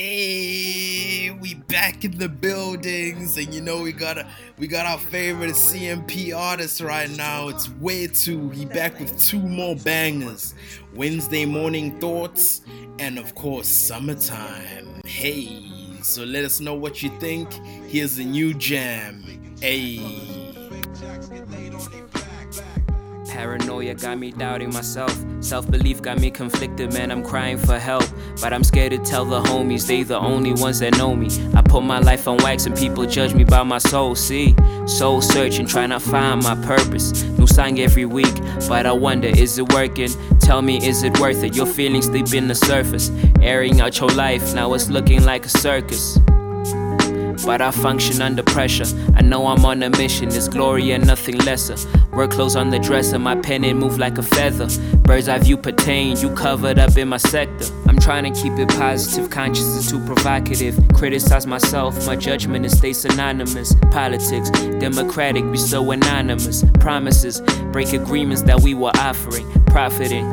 Hey, we back in the buildings, and you know we got a, we got our favorite CMP artist right now. It's Wethu. He back with two more bangers, Wednesday morning thoughts, and of course summertime. Hey, so let us know what you think. Here's a new jam. Hey. Paranoia got me doubting myself. Self belief got me conflicted, man. I'm crying for help. But I'm scared to tell the homies, they the only ones that know me. I put my life on wax and people judge me by my soul. See, soul searching, trying to find my purpose. New song every week, but I wonder, is it working? Tell me, is it worth it? Your feelings deep in the surface, airing out your life. Now it's looking like a circus but I function under pressure. I know I'm on a mission, there's glory and nothing lesser. Work clothes on the dresser, my pen it move like a feather. Bird's eye view pertain, you covered up in my sector. I'm trying to keep it positive, conscious is too provocative. Criticize myself, my judgment is stay synonymous. Politics, democratic, be so anonymous. Promises, break agreements that we were offering, profiting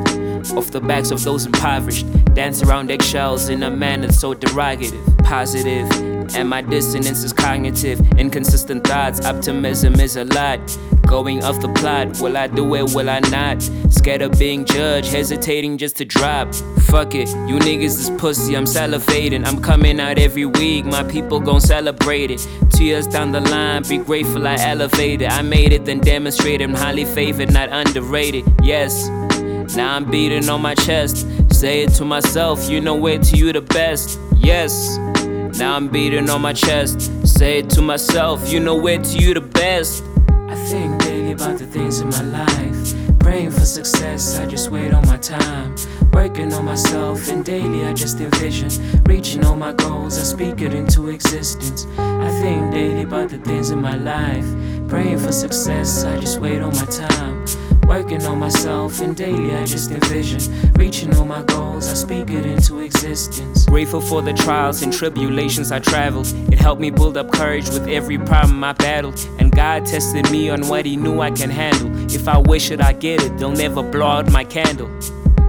off the backs of those impoverished. Dance around eggshells in a manner so derogative, positive. And my dissonance is cognitive, inconsistent thoughts. Optimism is a lot. Going off the plot, will I do it, will I not? Scared of being judged, hesitating just to drop. Fuck it, you niggas is pussy, I'm salivating. I'm coming out every week, my people gon' celebrate it. Two years down the line, be grateful I elevated. I made it, then demonstrated. I'm highly favored, not underrated. Yes. Now I'm beating on my chest. Say it to myself, you know where to you the best. Yes. Now I'm beating on my chest. Say it to myself, you know where to you the best. I think daily about the things in my life. Praying for success, I just wait on my time. Working on myself, and daily I just envision reaching all my goals. I speak it into existence. I think daily about the things in my life. Praying for success, I just wait on my time. Working on myself, and daily I just envision reaching all my goals. I speak it into existence. Grateful for the trials and tribulations I traveled. It helped me build up courage with every problem I battled. And God tested me on what He knew I can handle. If I wish it, I get it. They'll never blow out my candle.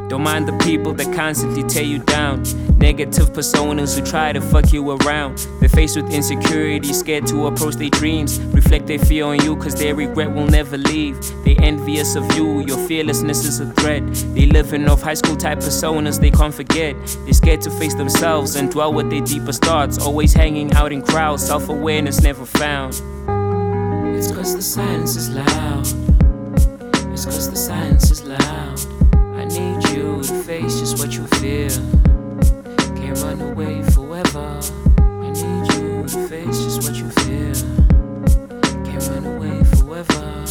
Don't mind the people that constantly tear you down. Negative personas who try to fuck you around. They're faced with insecurity, scared to approach their dreams. Reflect their fear on you, cause their regret will never leave. They envious of you, your fearlessness is a threat. They living off high school type personas they can't forget. They're scared to face themselves and dwell with their deepest thoughts. Always hanging out in crowds, self awareness never found. It's cause the silence is loud. It's cause the silence is loud. You to face just what you feel. Can't run away forever. I need you to face just what you feel. Can't run away forever.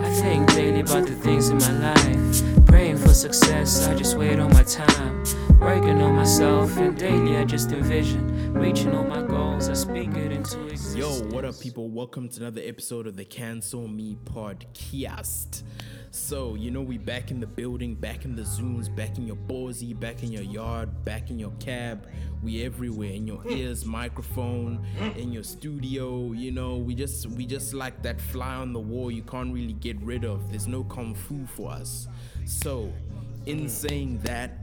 I think daily about the things in my life. Praying for success, I just wait on my time. Working on myself, and daily I just envision reaching all my goals. I speak it into existence. Yo, what up, people? Welcome to another episode of the Cancel Me podcast. So, you know, we back in the building, back in the Zooms, back in your Bozy, back in your yard, back in your cab. We everywhere in your ears, microphone, in your studio. You know, we just we just like that fly on the wall you can't really get rid of. There's no kung fu for us. So, in saying that,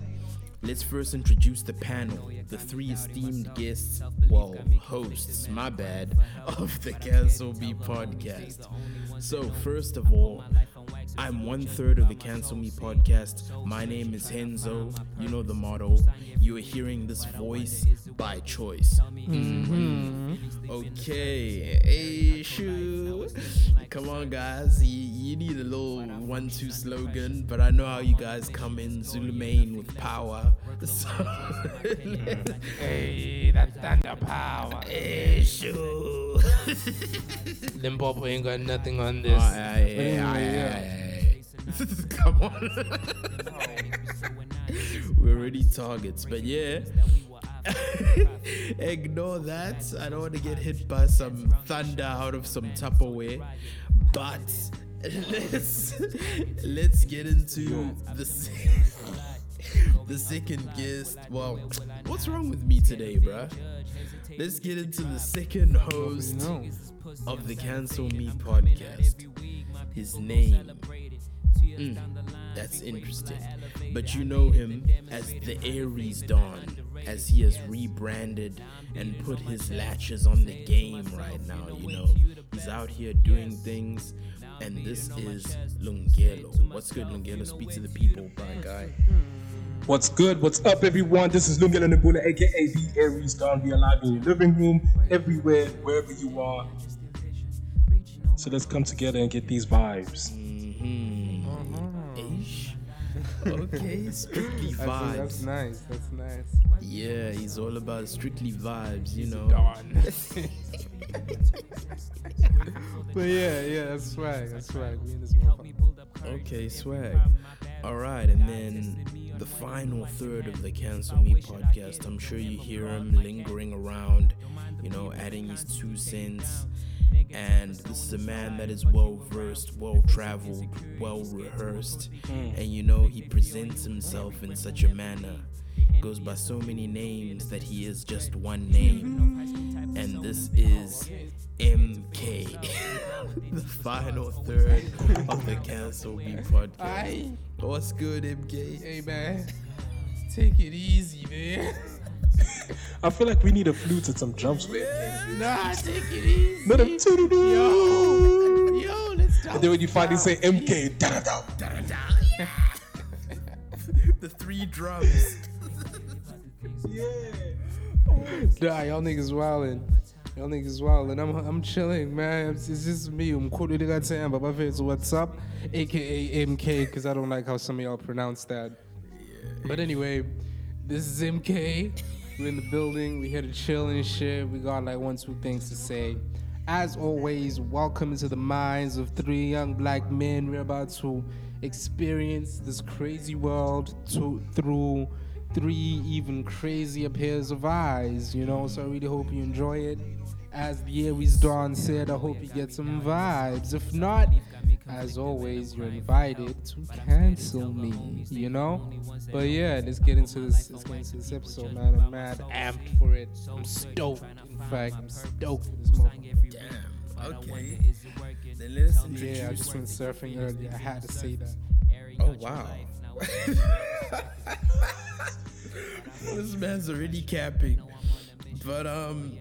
Let's first introduce the panel, the three esteemed guests, well, hosts, my bad, of the Cancel Me podcast. So, first of all, I'm one third of the Cancel Me podcast. My name is Henzo. You know the motto. You are hearing this voice by choice. Mm-hmm. Okay. Hey, shoo. Come on, guys. You, you need a little one two slogan, but I know how you guys come in Zulu Main with power. So, Hey, that's thunder power. hey, shoo. Limpopo ain't got nothing on this. Aye, aye, aye, aye, aye. Come on. We're already targets, but yeah. Ignore that. I don't want to get hit by some thunder out of some Tupperware. But let's let's get into the the second guest. Well, what's wrong with me today, bruh? Let's get into the second host of the Cancel Me podcast. His name. Mm, that's interesting. But you know him as the Aries Dawn, as he has rebranded and put his latches on the game right now. You know, he's out here doing things, and this is Lungelo. What's good, Lungelo? Speak to the people, my guy. What's good? What's up, everyone? This is Lungelo Nabula, aka the Aries Don. We are live in your living room, everywhere, wherever you are. So let's come together and get these vibes. Ish. Okay, strictly That's, vibes. that's nice. That's nice. Yeah, he's all about strictly vibes, you know. Dawn. but yeah, yeah, that's swag. That's swag. We in this motherfucker. Okay, swag. All right, and then the final third of the Cancel Me podcast. I'm sure you hear him lingering around, you know, adding his two cents. And this is a man that is well versed, well traveled, well rehearsed. Mm. And you know, he presents himself in such a manner, goes by so many names that he is just one name. And this is MK, the final third of the Cancel Me podcast. Aye. What's good, MK? Hey man, take it easy, man. I feel like we need a flute and some drums, man. Nah, take it easy. Let him Yo, yo, let's talk. And then when you finally say MK, da da da. the three drums. yeah. Nah, y'all niggas wildin'. Y'all niggas wildin'. I'm I'm chilling, man. It's, it's just me. I'm cool with that time, but my face what's up, aka MK, because I don't like how some of y'all pronounce that. But anyway, this is MK. We're in the building. We here to chill and shit. We got like one, two things to say. As always, welcome into the minds of three young black men. We're about to experience this crazy world to, through three even crazier pairs of eyes, you know. So I really hope you enjoy it. As the Aries Dawn said, I hope you get some vibes. If not, as always, you're invited to cancel me, you know? But yeah, let's get into this let's get into this episode, man. I'm mad amped for it. I'm stoked. In fact, I'm stoked for this motherfucker. Damn. Okay. Then let us introduce. Yeah, I just went surfing earlier. I had to say that. Oh wow. this man's already capping. But um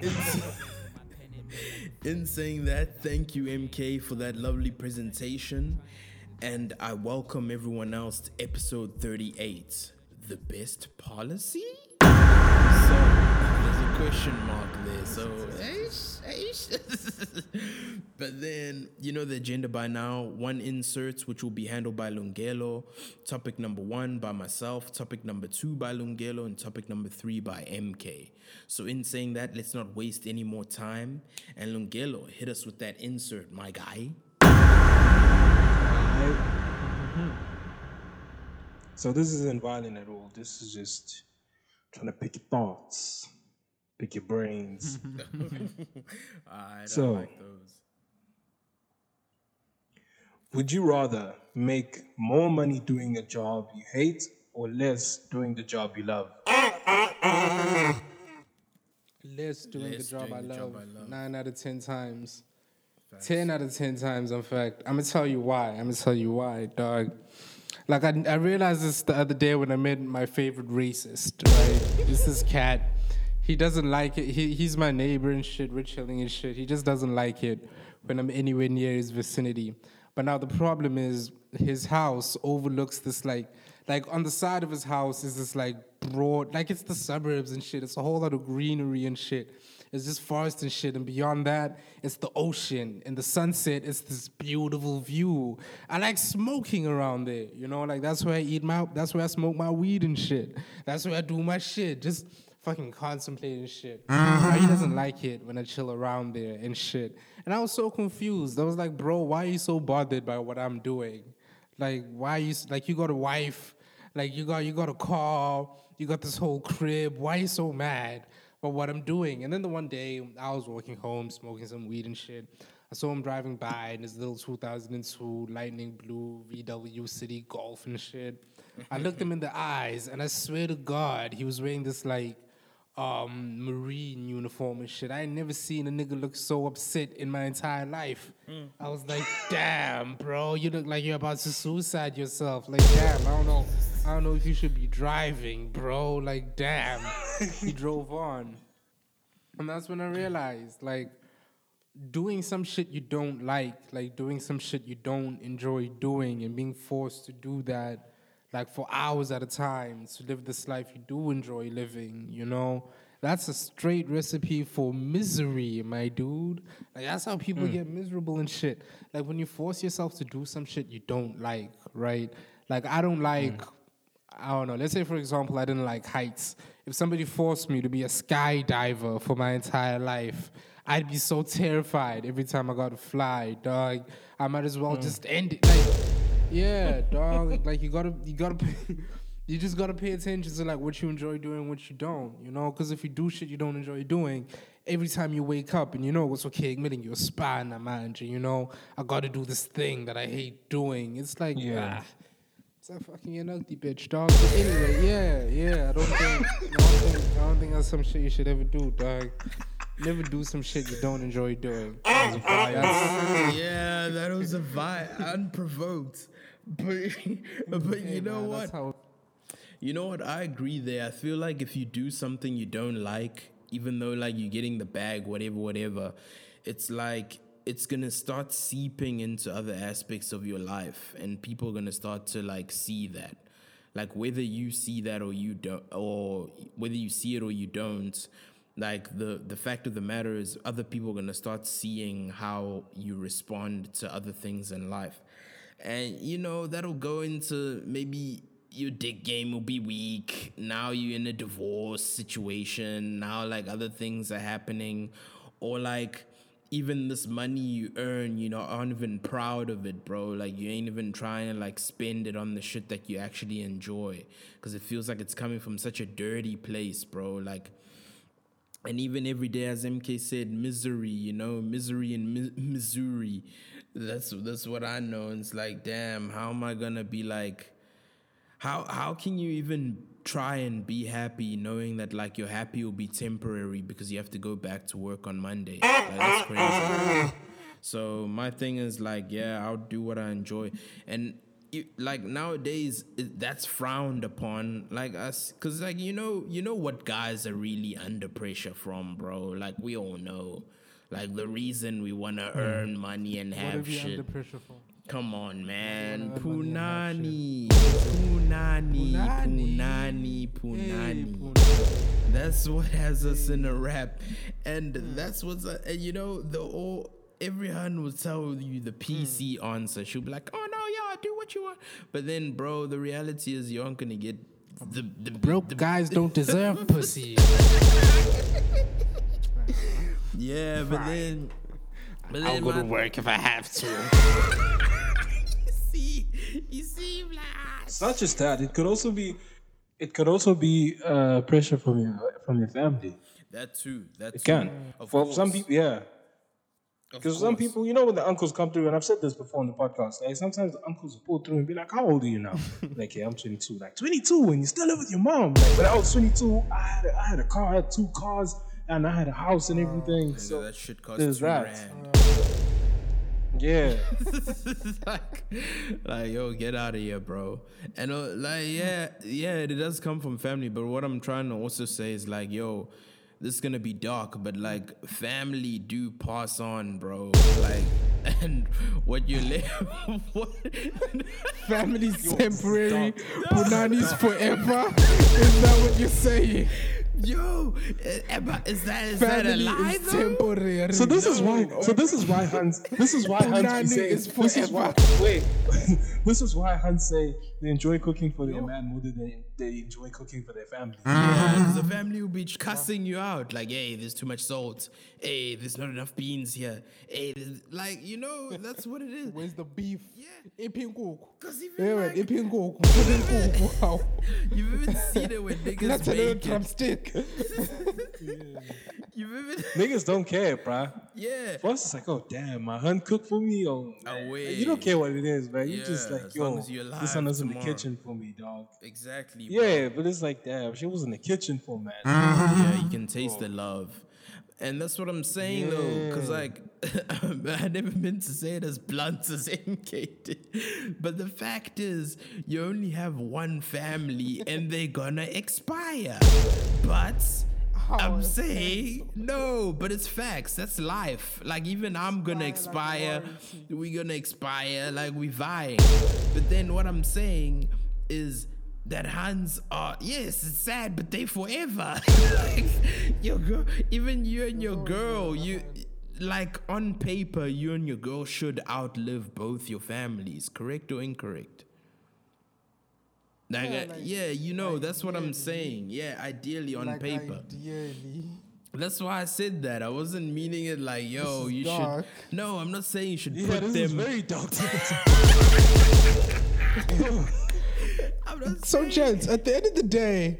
in, in saying that, thank you MK for that lovely presentation. And I welcome everyone else to episode 38. The best policy? So there's a question mark there. So eish, eish. but then you know the agenda by now. One inserts which will be handled by Lungelo. Topic number one by myself. Topic number two by Lungelo, and topic number three by MK. So in saying that, let's not waste any more time. And Lungelo, hit us with that insert, my guy. So this isn't violent at all. This is just trying to pick your thoughts, pick your brains. I don't So- like those. Would you rather make more money doing a job you hate or less doing the job you love? Less doing Less the job, doing I, the love, job I love. Nine out of ten times. Ten out of ten times, in fact. I'm gonna tell you why. I'm gonna tell you why, dog. Like I, I realized this the other day when I met my favorite racist. Right, it's this cat. He doesn't like it. He, he's my neighbor and shit. We're chilling and shit. He just doesn't like it when I'm anywhere near his vicinity. But now the problem is his house overlooks this like like on the side of his house is this like broad like it's the suburbs and shit. It's a whole lot of greenery and shit. It's just forest and shit, and beyond that, it's the ocean and the sunset. It's this beautiful view. I like smoking around there, you know, like that's where I eat my, that's where I smoke my weed and shit. That's where I do my shit. Just fucking contemplating shit. He doesn't like it when I chill around there and shit. And I was so confused. I was like, bro, why are you so bothered by what I'm doing? Like, why you like you got a wife, like you got you got a car, you got this whole crib. Why are you so mad about what I'm doing? And then the one day I was walking home, smoking some weed and shit. I saw him driving by in his little 2002 lightning blue VW Citi Golf and shit. I looked him in the eyes, and I swear to God, he was wearing this like um, marine uniform and shit. I ain't never seen a nigga look so upset in my entire life. I was like, damn, bro, you look like you're about to suicide yourself. Like, damn, I don't know. I don't know if you should be driving, bro. Like, damn. he drove on. And that's when I realized, like, doing some shit you don't like, like doing some shit you don't enjoy doing, and being forced to do that, like, for hours at a time to live this life you do enjoy living, you know? That's a straight recipe for misery, my dude. Like, that's how people hmm. get miserable and shit. Like, when you force yourself to do some shit you don't like, right? Like, I don't hmm. like. I don't know. Let's say, for example, I didn't like heights. If somebody forced me to be a skydiver for my entire life, I'd be so terrified every time I got to fly, dog. I might as well hmm. just end it. Like, yeah, dog. like you gotta, you gotta, pay, you just gotta pay attention to like what you enjoy doing, what you don't. You know, because if you do shit you don't enjoy doing, every time you wake up and you know it's okay admitting you're a spy now, man. You know, I gotta do this thing that I hate doing. It's like, Yeah. ah. It's a fucking an ugly bitch, dog. But anyway, yeah, yeah. I don't think, I don't think, I don't think that's some shit you should ever do, dog. Never do some shit you don't enjoy doing. That's- yeah, that was a vibe, unprovoked. But but you know Nah, what? How You know what? I agree there. I feel like if you do something you don't like, even though like you're getting the bag, whatever, whatever, it's like it's gonna start seeping into other aspects of your life, and people are gonna start to like see that. Like whether you see that or you don't, or whether you see it or you don't, like the the fact of the matter is, other people are gonna start seeing how you respond to other things in life, and you know that'll go into maybe your dick game will be weak. Now you're in a divorce situation. Now like other things are happening, or like even this money you earn, you know, aren't even proud of it, bro. Like you ain't even trying to like spend it on the shit that you actually enjoy, because it feels like it's coming from such a dirty place, bro. Like. And even every day, as MK said, misery, you know, misery in Mi- Missouri. That's that's what I know. And it's like, damn, how am I gonna be like? How how can you even try and be happy knowing that like your happy will be temporary because you have to go back to work on Monday? Like, that's crazy. So my thing is like, yeah, I'll do what I enjoy, and you, like nowadays it, that's frowned upon. Like us, cause like you know, you know what guys are really under pressure from, bro. Like we all know, like the reason we wanna hmm. earn money and have are shit. under pressure for? Come on, man. wanna earn money and Punani. Punani. Punani. Punani. Hey, Punani. That's what has us in a rap. And hmm. that's what's, uh, and you know, the all, every hun will tell you the hmm. PC answer. She'll be like, oh no, yeah, do what you want. But then, bro, the reality is you aren't going to get the, the Broke the, guys don't deserve pussy. Yeah, but then. But I'll then go my- to work if I have to. you see, you see, like, ah, It's not just that. It could also be, it could also be uh, pressure from your from your family. that too. That It too. can. Of For course. some people, yeah. Because some people, you know, when the uncles come through, and I've said this before on the podcast, like sometimes the uncles will pull through and be like, "How old are you now?" like, "Yeah, I'm 22." Like, 22, and you still live with your mom. Like, when I was 22, I had a, I had a car, I had two cars, and I had a house and everything. Nigga, so that shit costs there's two that. rand. yeah, like, like, yo, get out of here, bro. And uh, like, yeah, yeah, it does come from family. But what I'm trying to also say is like, yo, this is gonna be dark, but like, family do pass on, bro. Like, and what you live, what? Family's temporary, Punani's forever. Is that what you're saying? Yo, eh, Emma, is that is that a lie is though? temporary. So this is why. So this is why Hans. This is why Hans Punani be saying. This is why. Wait. this is why Hans say they enjoy cooking for their man more than they, they enjoy cooking for their family. Mm. Yeah, 'cause the family will be cussing you out. Like, hey, there's too much salt. Hey, there's not enough beans here. Hey, there's- like, you know, that's what it is. Where's the beef? Yeah. Iphi inkukhu. Because even Yeah, like, man, iphi inkukhu. Put. Wow. you've even seen it when niggas Let's a little make it. drumstick. You've even, Niggas don't care, bruh. yeah. For us, it's like, oh damn, my hun cooked for me. Oh, Away. you don't care what it is, man. You just Yeah, like, as long yo, as you're this one alive was in the kitchen for me, dog. Exactly. bro. Yeah, but it's like, damn, she was in the kitchen for man. Yeah, you can taste the love. And that's what I'm saying though, because like I never meant to say it as blunt as MK did, But the fact is, you only have one family and they're gonna expire. But I'm saying no, but it's facts. That's life. Like even I'm gonna expire. we gonna expire. Like we vying. But then what I'm saying is that hands are yes, it's sad, but they forever. like your girl, even you and your girl, you like on paper, you and your girl should outlive both your families. Correct or incorrect? Like, Yeah, like- yeah, you know, that's what I'm saying. Yeah, ideally on Like, paper. Ideally. That's why I said that. I wasn't meaning it like, yo, you dark. should. No, I'm not saying you should Yeah, put this is very dark. So, gents, at the end of the day,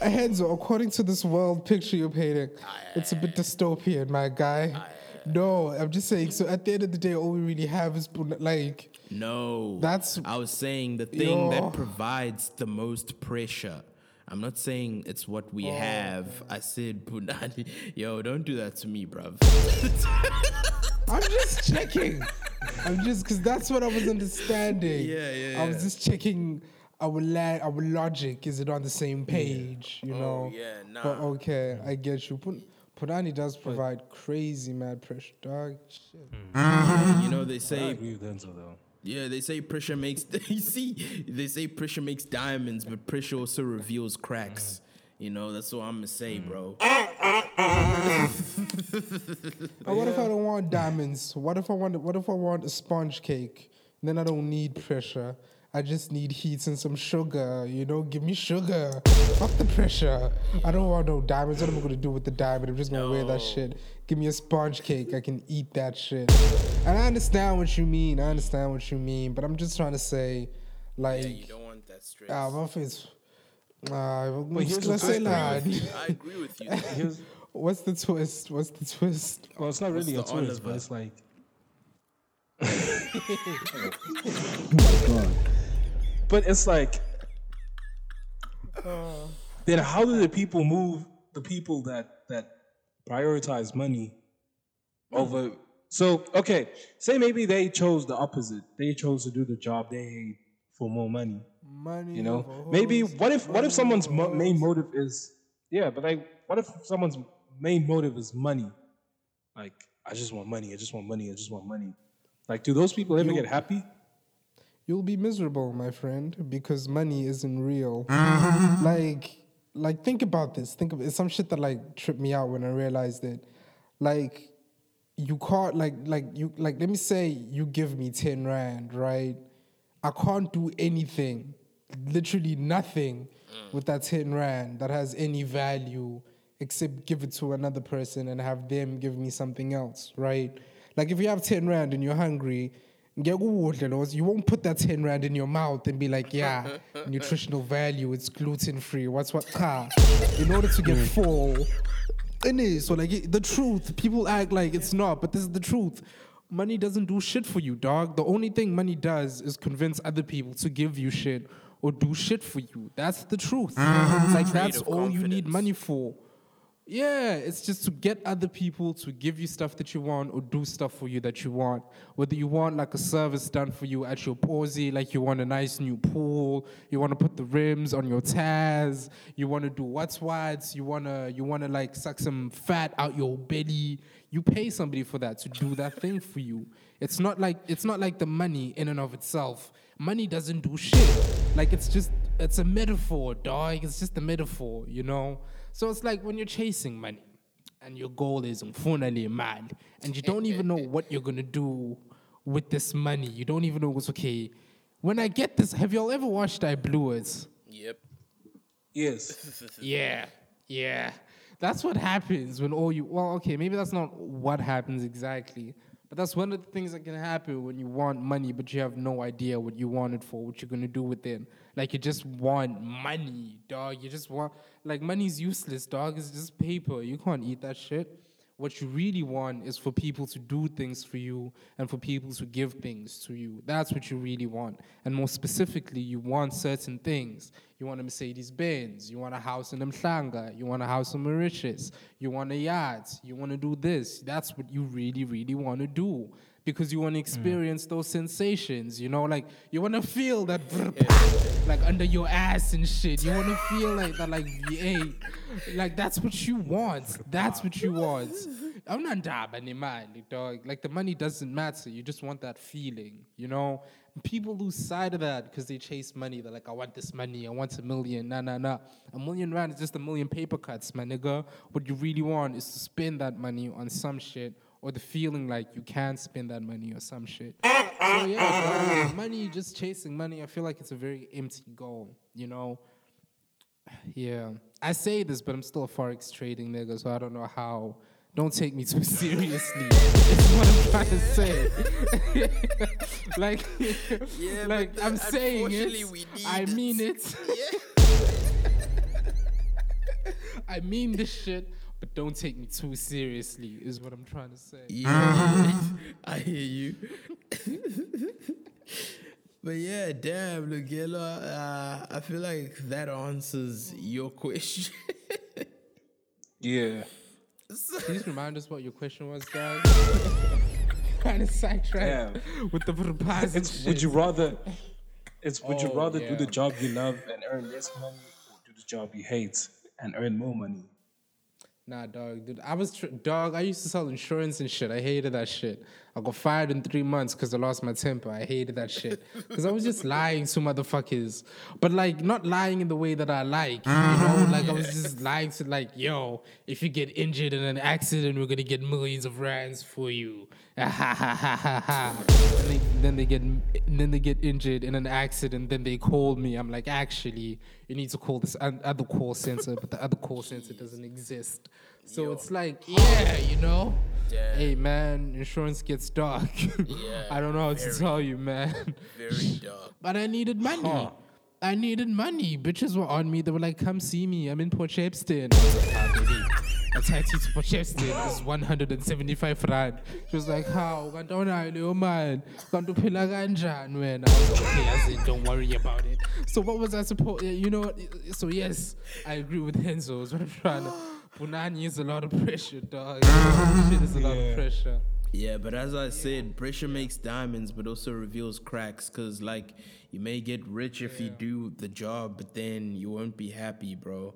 Henzo, according to this world picture you're painting, it's a bit dystopian, my guy. No, I'm just saying. So, at the end of the day, all we really have is like, No, That's- I was saying the thing Yo. that provides the most pressure. I'm not saying it's what Oh. we have. I said, Punani, yo, don't do that to me, bruv. I'm just checking. I'm just because that's what I was understanding. Yeah, yeah, yeah. I was just checking our la- our logic. Is it on the same page? You oh, know. Oh, yeah, But nah. okay, I get you. Put Punani does provide crazy mad pressure, dog. Shit. you know, they say. I say, agree with Denzel though. Yeah, they say pressure makes, you see, they say pressure makes diamonds, but pressure also reveals cracks. You know, that's what I'm gonna say, mm. bro. But what if I don't want diamonds? What if I want? What if I want a sponge cake? Then I don't need pressure. I just need heat and some sugar. You know, give me sugar. Fuck the pressure. I don't want no diamonds. What am I gonna do with the diamond? I'm just gonna wear that shit. Give me a sponge cake. I can eat that shit. And I understand what you mean. I understand what you mean. But I'm just trying to say, like, Yeah, you don't want that stress. ah, my face. Ah, here's let's the say twist. lad. I agree with you. Here's, What's the twist? What's the twist? well, it's not really a twist, but it's like. But it's like. Then how do the people move the people that that prioritize money over? So okay, say maybe they chose the opposite. They chose to do the job they hate for more money. Money. You know, maybe what if what if someone's mo- main motive is yeah, but like what if someone's main motive is money? Like I just want money. I just want money. I just want money. Like do those people ever get happy? You'll be miserable, my friend, because money isn't real. Like, like think about this. Think of it's some shit that like tripped me out when I realized it. Like, you can't like like you like let me say you give me ten rand, right? I can't do anything, literally nothing, mm. with that ten rand that has any value except give it to another person and have them give me something else, right? Like if you have ten rand and you're hungry. Ngiyakudla lo, You won't put that 10 rand in your mouth and be like, yeah, nutritional value, it's gluten free. What's what? Ka. In order to get mm. full, it is. So, like, it- the truth, people act like it's not, but this is the truth. Money doesn't do shit for you, dog. The only thing money does is convince other people to give you shit or do shit for you. That's the truth. Mm-hmm. It's like, that's of all you need money for. Yeah, it's just to get other people to give you stuff that you want or do stuff for you that you want. Whether you want like a service done for you at your posy, like you want a nice new pool, you want to put the rims on your Taz, you want to do what's what's, you wanna you wanna like suck some fat out your belly. You pay somebody for that to do that thing for you. It's not like it's not like the money in and of itself. Money doesn't do shit. Like it's just it's a metaphor, dog. It's just a metaphor, you know. So it's like when you're chasing money and your goal is finally mad and you don't even know what you're gonna do with this money. You don't even know what's okay. When I get this, have y'all ever watched I Blew It? Yep. Yes. Yeah, yeah. That's what happens when all you. Well, okay, maybe that's not what happens exactly, but that's one of the things that can happen when you want money, but you have no idea what you want it for, what you're gonna do with it. Like you just want money, dog. You just want like money's useless, dog. It's just paper. You can't eat that shit. What you really want is for people to do things for you and for people to give things to you. That's what you really want. And more specifically, you want certain things. You want a Mercedes Benz. You want a house in Mhlanga. You want a house in Mauritius. You want a yacht. You want to do this. That's what you really, really want to do because you want to mm. experience those sensations. You know, like you want to feel that like under your ass and shit. You want to feel like that, like VA. Like that's what you want. That's what you want. I'm not daba money, dog. Like the money doesn't matter. You just want that feeling. You know. People lose sight of that because they chase money. They're like, I want this money. I want a million. Nah, nah, nah. A million rand is just a million paper cuts, my nigga. What you really want is to spend that money on some shit or the feeling like you can't spend that money or some shit. so yeah, money, just chasing money, I feel like it's a very empty goal, you know? Yeah. I say this, but I'm still a forex trading nigga, so I don't know how. Don't take me too seriously. is what I'm trying to say. like, Yeah, like I'm saying it. we need I mean it. I mean this shit, but don't take me too seriously. Is what I'm trying to say. Yeah, I hear you. but yeah, damn, Lungelo, uh, I feel like that answers your question. Yeah. Please remind us what your question was, guys. kind of sidetracked with the reprise and would you rather it's would you Oh, rather do the job you love and earn less money or do the job you hate and earn more money? Nah, dog, dude. I was tr- dog. I used to sell insurance and shit. I hated that shit. I got fired in three months because I lost my temper. I hated that shit because I was just lying to motherfuckers, but like not lying in the way that I like. You mm-hmm. know, like I was just lying to like, yo, if you get injured in an accident, we're gonna get millions of rands for you. Ha ha ha ha ha ha. And they- Then they get then they get injured in an accident. Then they call me. I'm like, actually, you need to call this un- other call center, but the other call center doesn't exist. So it's like, yeah, you know, hey man, insurance gets dark. I don't know how to tell you, man. Very dark. But I needed money. I needed money. Bitches were on me. They were like, come see me. I'm in Port Shepstone. I was like, baby. A taxi to Port Shepstone is 175 rand. She was like, how? Kanti awunayo leyo mali. Kanti uphila kanjani wena? I was like, okay, as in, don't worry about it. So what was I supposed, you know, what? so yes, I agree with Henzo. Is what I'm trying to. Punani is a lot of pressure, dog. Shit is a lot of pressure. Yeah, but as I said, pressure makes diamonds, but also reveals cracks. Cause like you may get rich if you do the job, but then you won't be happy, bro.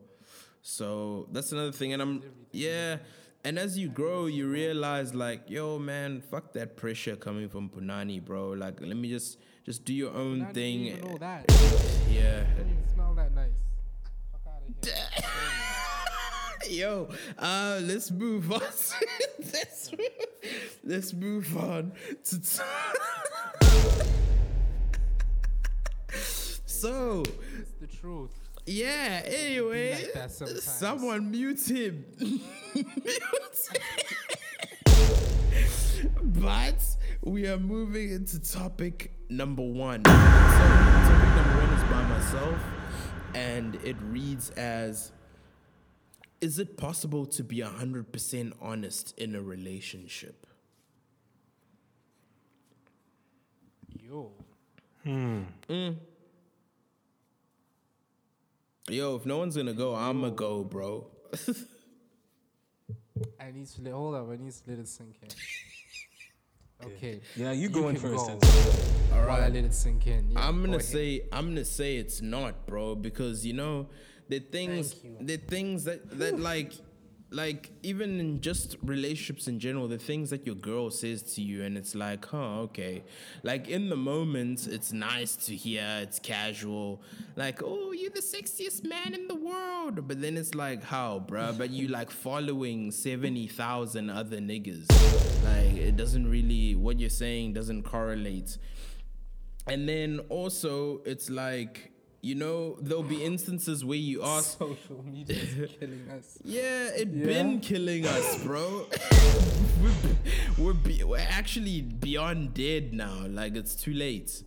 So that's another thing. And I'm yeah. And as you grow, you realize like, yo, man, fuck that pressure coming from Punani, bro. Like, let me just just do your own Punani thing. even that. Yeah. Didn't even smell that nice. Fuck out of here. Yo, uh, let's move on. let's, let's move on to. T- so, It's the truth. Yeah. Anyway, like someone mute him. Mute but we are moving into topic number one. So, topic number one is by myself, and it reads as. Is it possible to be 100% honest in a relationship? Yo. Hmm. Mm. Yo, if no one's gonna go, I'm gonna go, bro. I need to let hold up, I need to let it sink in. Okay. Yeah, you going can first. go Enzo. All While I let it sink in. Yeah, I'm gonna ahead. say I'm gonna say it's not, bro, because you know the things the things that that like like even in just relationships in general, the things that your girl says to you and it's like, huh, okay. Like in the moment, it's nice to hear, it's casual, like, oh, you're the sexiest man in the world. But then it's like, how, bruh? But you like following 70,000 other niggas. Like it doesn't really what you're saying doesn't correlate. And then also, it's like, you know, there'll be instances where you ask, Social media is killing us. yeah, it been killing us, bro. we're we're, be, we're actually beyond dead now. Like it's too late.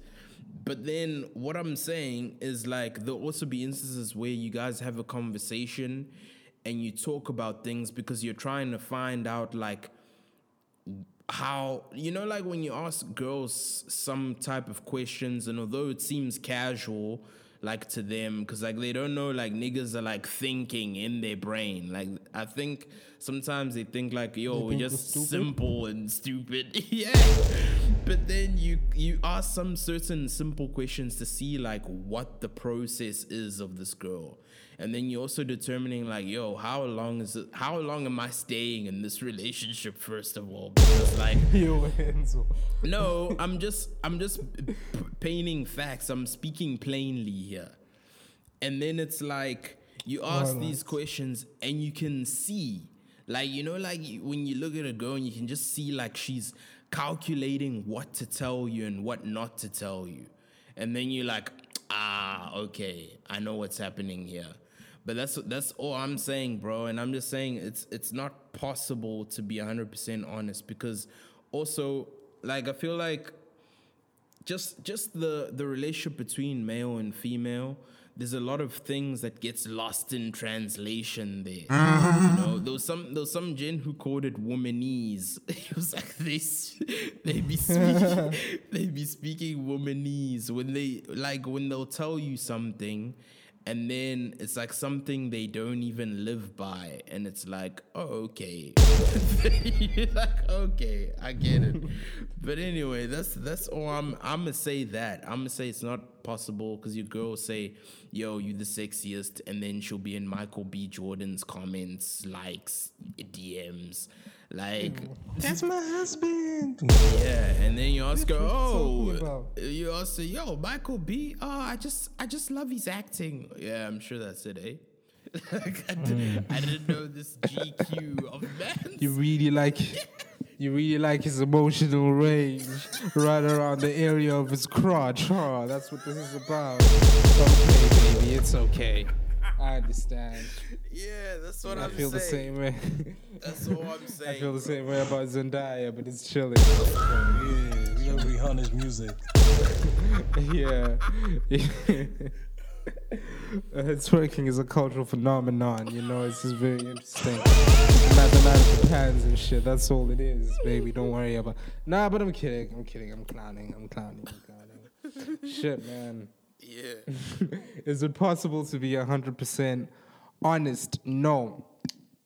But then what I'm saying is like there'll also be instances where you guys have a conversation and you talk about things because you're trying to find out like how you know like when you ask girls some type of questions and although it seems casual like to them because like they don't know like niggas are like thinking in their brain. Like i think sometimes they think like yo we're we're just simple and stupid. Yeah but then you you ask some certain simple questions to see like what the process is of this girl. And then you're also determining like yo how long is it how long am i staying in this relationship first of all? Because like Yo, Enzo. no i'm just i'm just p- painting facts. I'm speaking plainly here. And then it's like you ask these questions and you can see like you know like when you look at a girl and you can just see like she's calculating what to tell you and what not to tell you. And then you're like ah okay i know what's happening here. But that's that's all i'm saying bro. And i'm just saying it's it's not possible to be 100% honest because also like i feel like just just the the relationship between male and female there's a lot of things that gets lost in translation there. You know there was some there was some gen who called it womanese. It was like they they be speaking they be speaking womanese when they like when they'll tell you something and then it's like something they don't even live by. And it's like oh okay. You're like okay i get it. But anyway that's that's all i'm i'm gonna say that. I'm gonna say it's not possible because your girl say yo you the sexiest. And then she'll be in michael b. Jordan's comments likes dms like That's my husband. yeah, and then you ask her, oh, you ask her, yo, Michael B. Oh, I just, I just love his acting. Yeah, I'm sure that's it, eh? like, I, did, I didn't know this GQ of men. You really like you really like his emotional range right around the area of his crotch, huh? That's what this is about. Okay, baby, it's okay. I understand. yeah, that's what I I'm feel the same way. That's all I'm saying. I feel the same way about Zendaya, but it's chilling. Yeah, we love Rihanna's music. yeah. Uh, twerking is a cultural phenomenon, you know, it's just very interesting. Mathematical patterns and shit, that's all it is, baby. Don't worry about Nah, but I'm kidding, I'm kidding, I'm clowning, I'm clowning, I'm clowning. shit, man. Yeah. Is it possible to be 100% honest? No.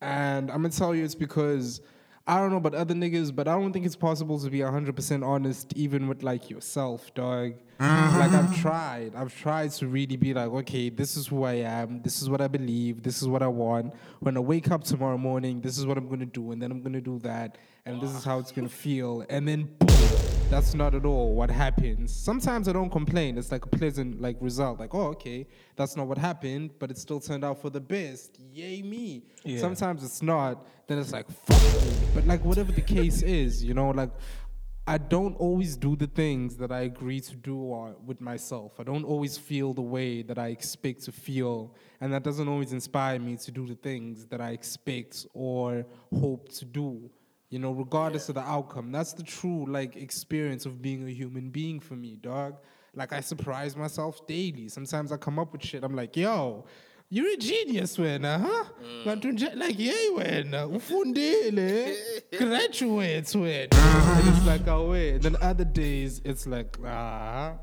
And I'm gonna tell you it's because I don't know about other niggas, but I don't think it's possible to be 100% honest even with like yourself, dog. Like I've tried. I've tried to really be like, okay, this is who I am. This is what I believe. This is what I want. When I wake up tomorrow morning, this is what I'm gonna do, and then I'm gonna do that, and this is how it's gonna feel, and then boom, that's not at all what happens. Sometimes I don't complain. It's like a pleasant like result. Like, oh, okay, that's not what happened, but it still turned out for the best. Yay me. Yeah. Sometimes it's not. Then it's like fuck me. But like whatever the case is, you know, like I don't always do the things that I agree to do with myself. I don't always feel the way that I expect to feel, and that doesn't always inspire me to do the things that I expect or hope to do you know regardless of the outcome. That's the true like experience of being a human being for me dog. Like i surprise myself daily. Sometimes i come up with shit. I'm like yo you're a genius wena huh? Nje- like yay wena ufundile graduates wena and it's like oh wait. Then other days it's like ah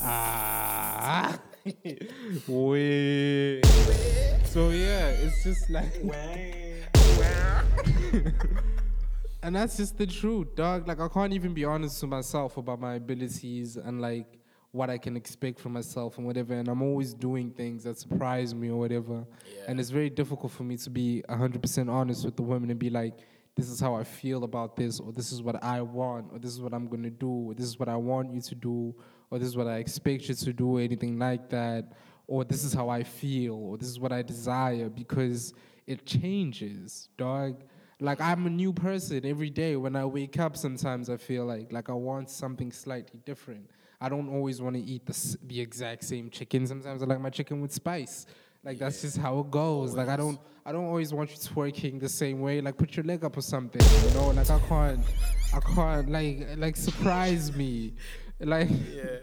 ah. Wait. So yeah it's just like and that's just the truth, dog. Like I can't even be honest to myself about my abilities and like what I can expect from myself and whatever. And I'm always doing things that surprise me or whatever. And it's very difficult for me to be 100% honest with the women and be like, this is how I feel about this, or this is what I want, or this is what I'm gonna do, or this is what I want you to do, or this is what I expect you to do, or anything like that, or this is how I feel, or this is what I desire, because it changes, dog like I'm a new person every day. When I wake up, sometimes I feel like like I want something slightly different. I don't always want to eat the the exact same chicken. Sometimes I like my chicken with spice. Like that's just how it goes. Like I don't I don't always want you twerking the same way. Like put your leg up or something. You know, like I can't I can't like like surprise me. Like Yeah.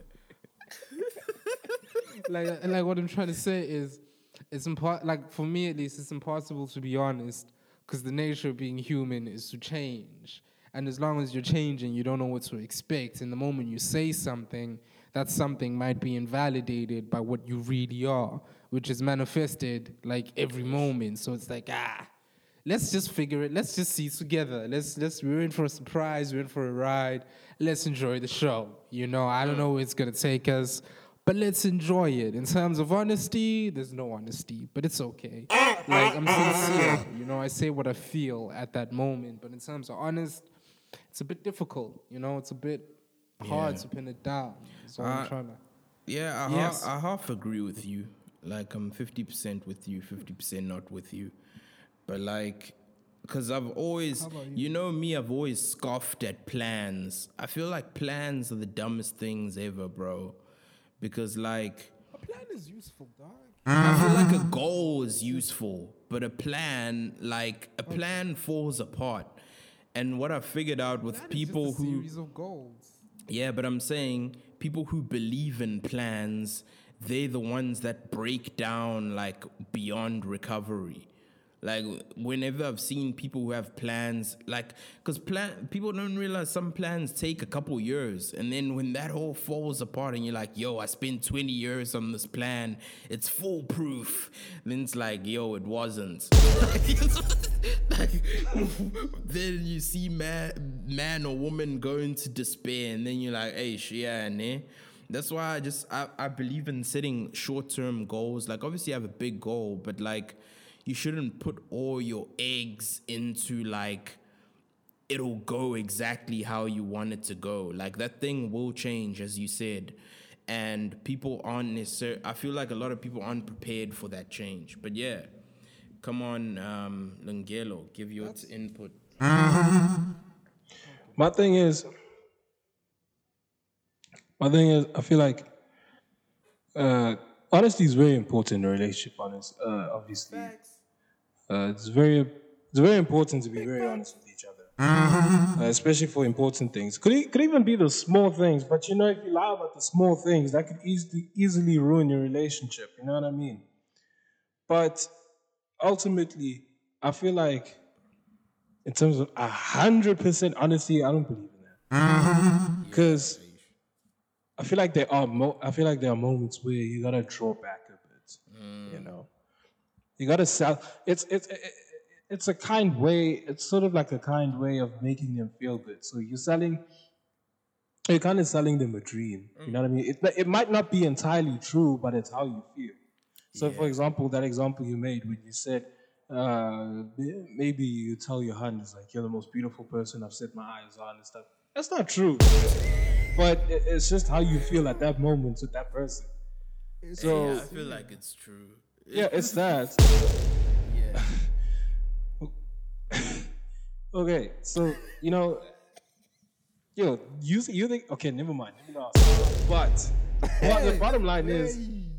like like what I'm trying to say is it's impo- like for me at least, it's impossible to be honest because the nature of being human is to change. And as long as you're changing, you don't know what to expect. And the moment you say something, that something might be invalidated by what you really are, which is manifested like every moment. So it's like, ah, let's just figure it. Let's just see together. Let's let's we're in for a surprise. We're in for a ride. Let's enjoy the show. You know, I don't know where it's gonna take us, but let's enjoy it. In terms of honesty, there's no honesty, but it's okay. Like I'm sincere. You know, I say what I feel at that moment. But in terms of honest, it's a bit difficult. You know, it's a bit hard Yeah. to pin it down. So Uh, I'm trying to. Yeah, I, Yes. half, I half agree with you. Like I'm 50% with you, 50% not with you. But like, because I've always, you? know me, I've always scoffed at plans. I feel like plans are the dumbest things ever, bro. Because like, A plan is useful, dog. I feel like a uh-huh. goal is useful, but a plan, like a plan falls apart. And what I figured out with people who series of goals. yeah, but I'm saying people who believe in plans, they're the ones that break down like beyond recovery. Like whenever I've seen people who have plans, like because plan people don't realize some plans take a couple years, and then when that all falls apart, and you're like, "Yo, I spent 20 years on this plan, it's foolproof," then it's like, "Yo, it wasn't." like, then you see man, man or woman go into despair, and then you're like, "Hey, yeah, ne." That's why I just I, I believe in setting short term goals. Like obviously, I have a big goal, but like you shouldn't put all your eggs into like it'll go exactly how you want it to go. Like that thing will change, as you said. And people aren't necessarily, I feel like a lot of people aren't prepared for that change. But yeah, come on, um, Lungelo, give your t- input. My thing is, my thing is, I feel like uh, honesty is very important in a relationship. Honest, uh, obviously, uh, it's very, it's very important to be very honest with each other, uh, especially for important things. Could could even be the small things, but you know, if you lie about the small things, that could easily easily ruin your relationship. You know what I mean? But ultimately, I feel like in terms of a hundred percent honesty, I don't believe in that. Because I feel like there are mo- I feel like there are moments where you gotta draw back a bit. You know, you gotta sell. It's it's it's a kind way. It's sort of like a kind way of making them feel good. So you're selling. You're kind of selling them a dream. You know what I mean? It, it might not be entirely true, but it's how you feel. So, for example, that example you made when you said, uh, maybe you tell your hun, it's like, you're the most beautiful person I've set my eyes on and stuff. That's not true. But it's just how you feel at that moment with that person. So, yeah, I feel like it's true. Yeah, it's that. Yeah. okay, so, you know, yo, you, you think, okay, never mind. Let me. But, but the bottom line is,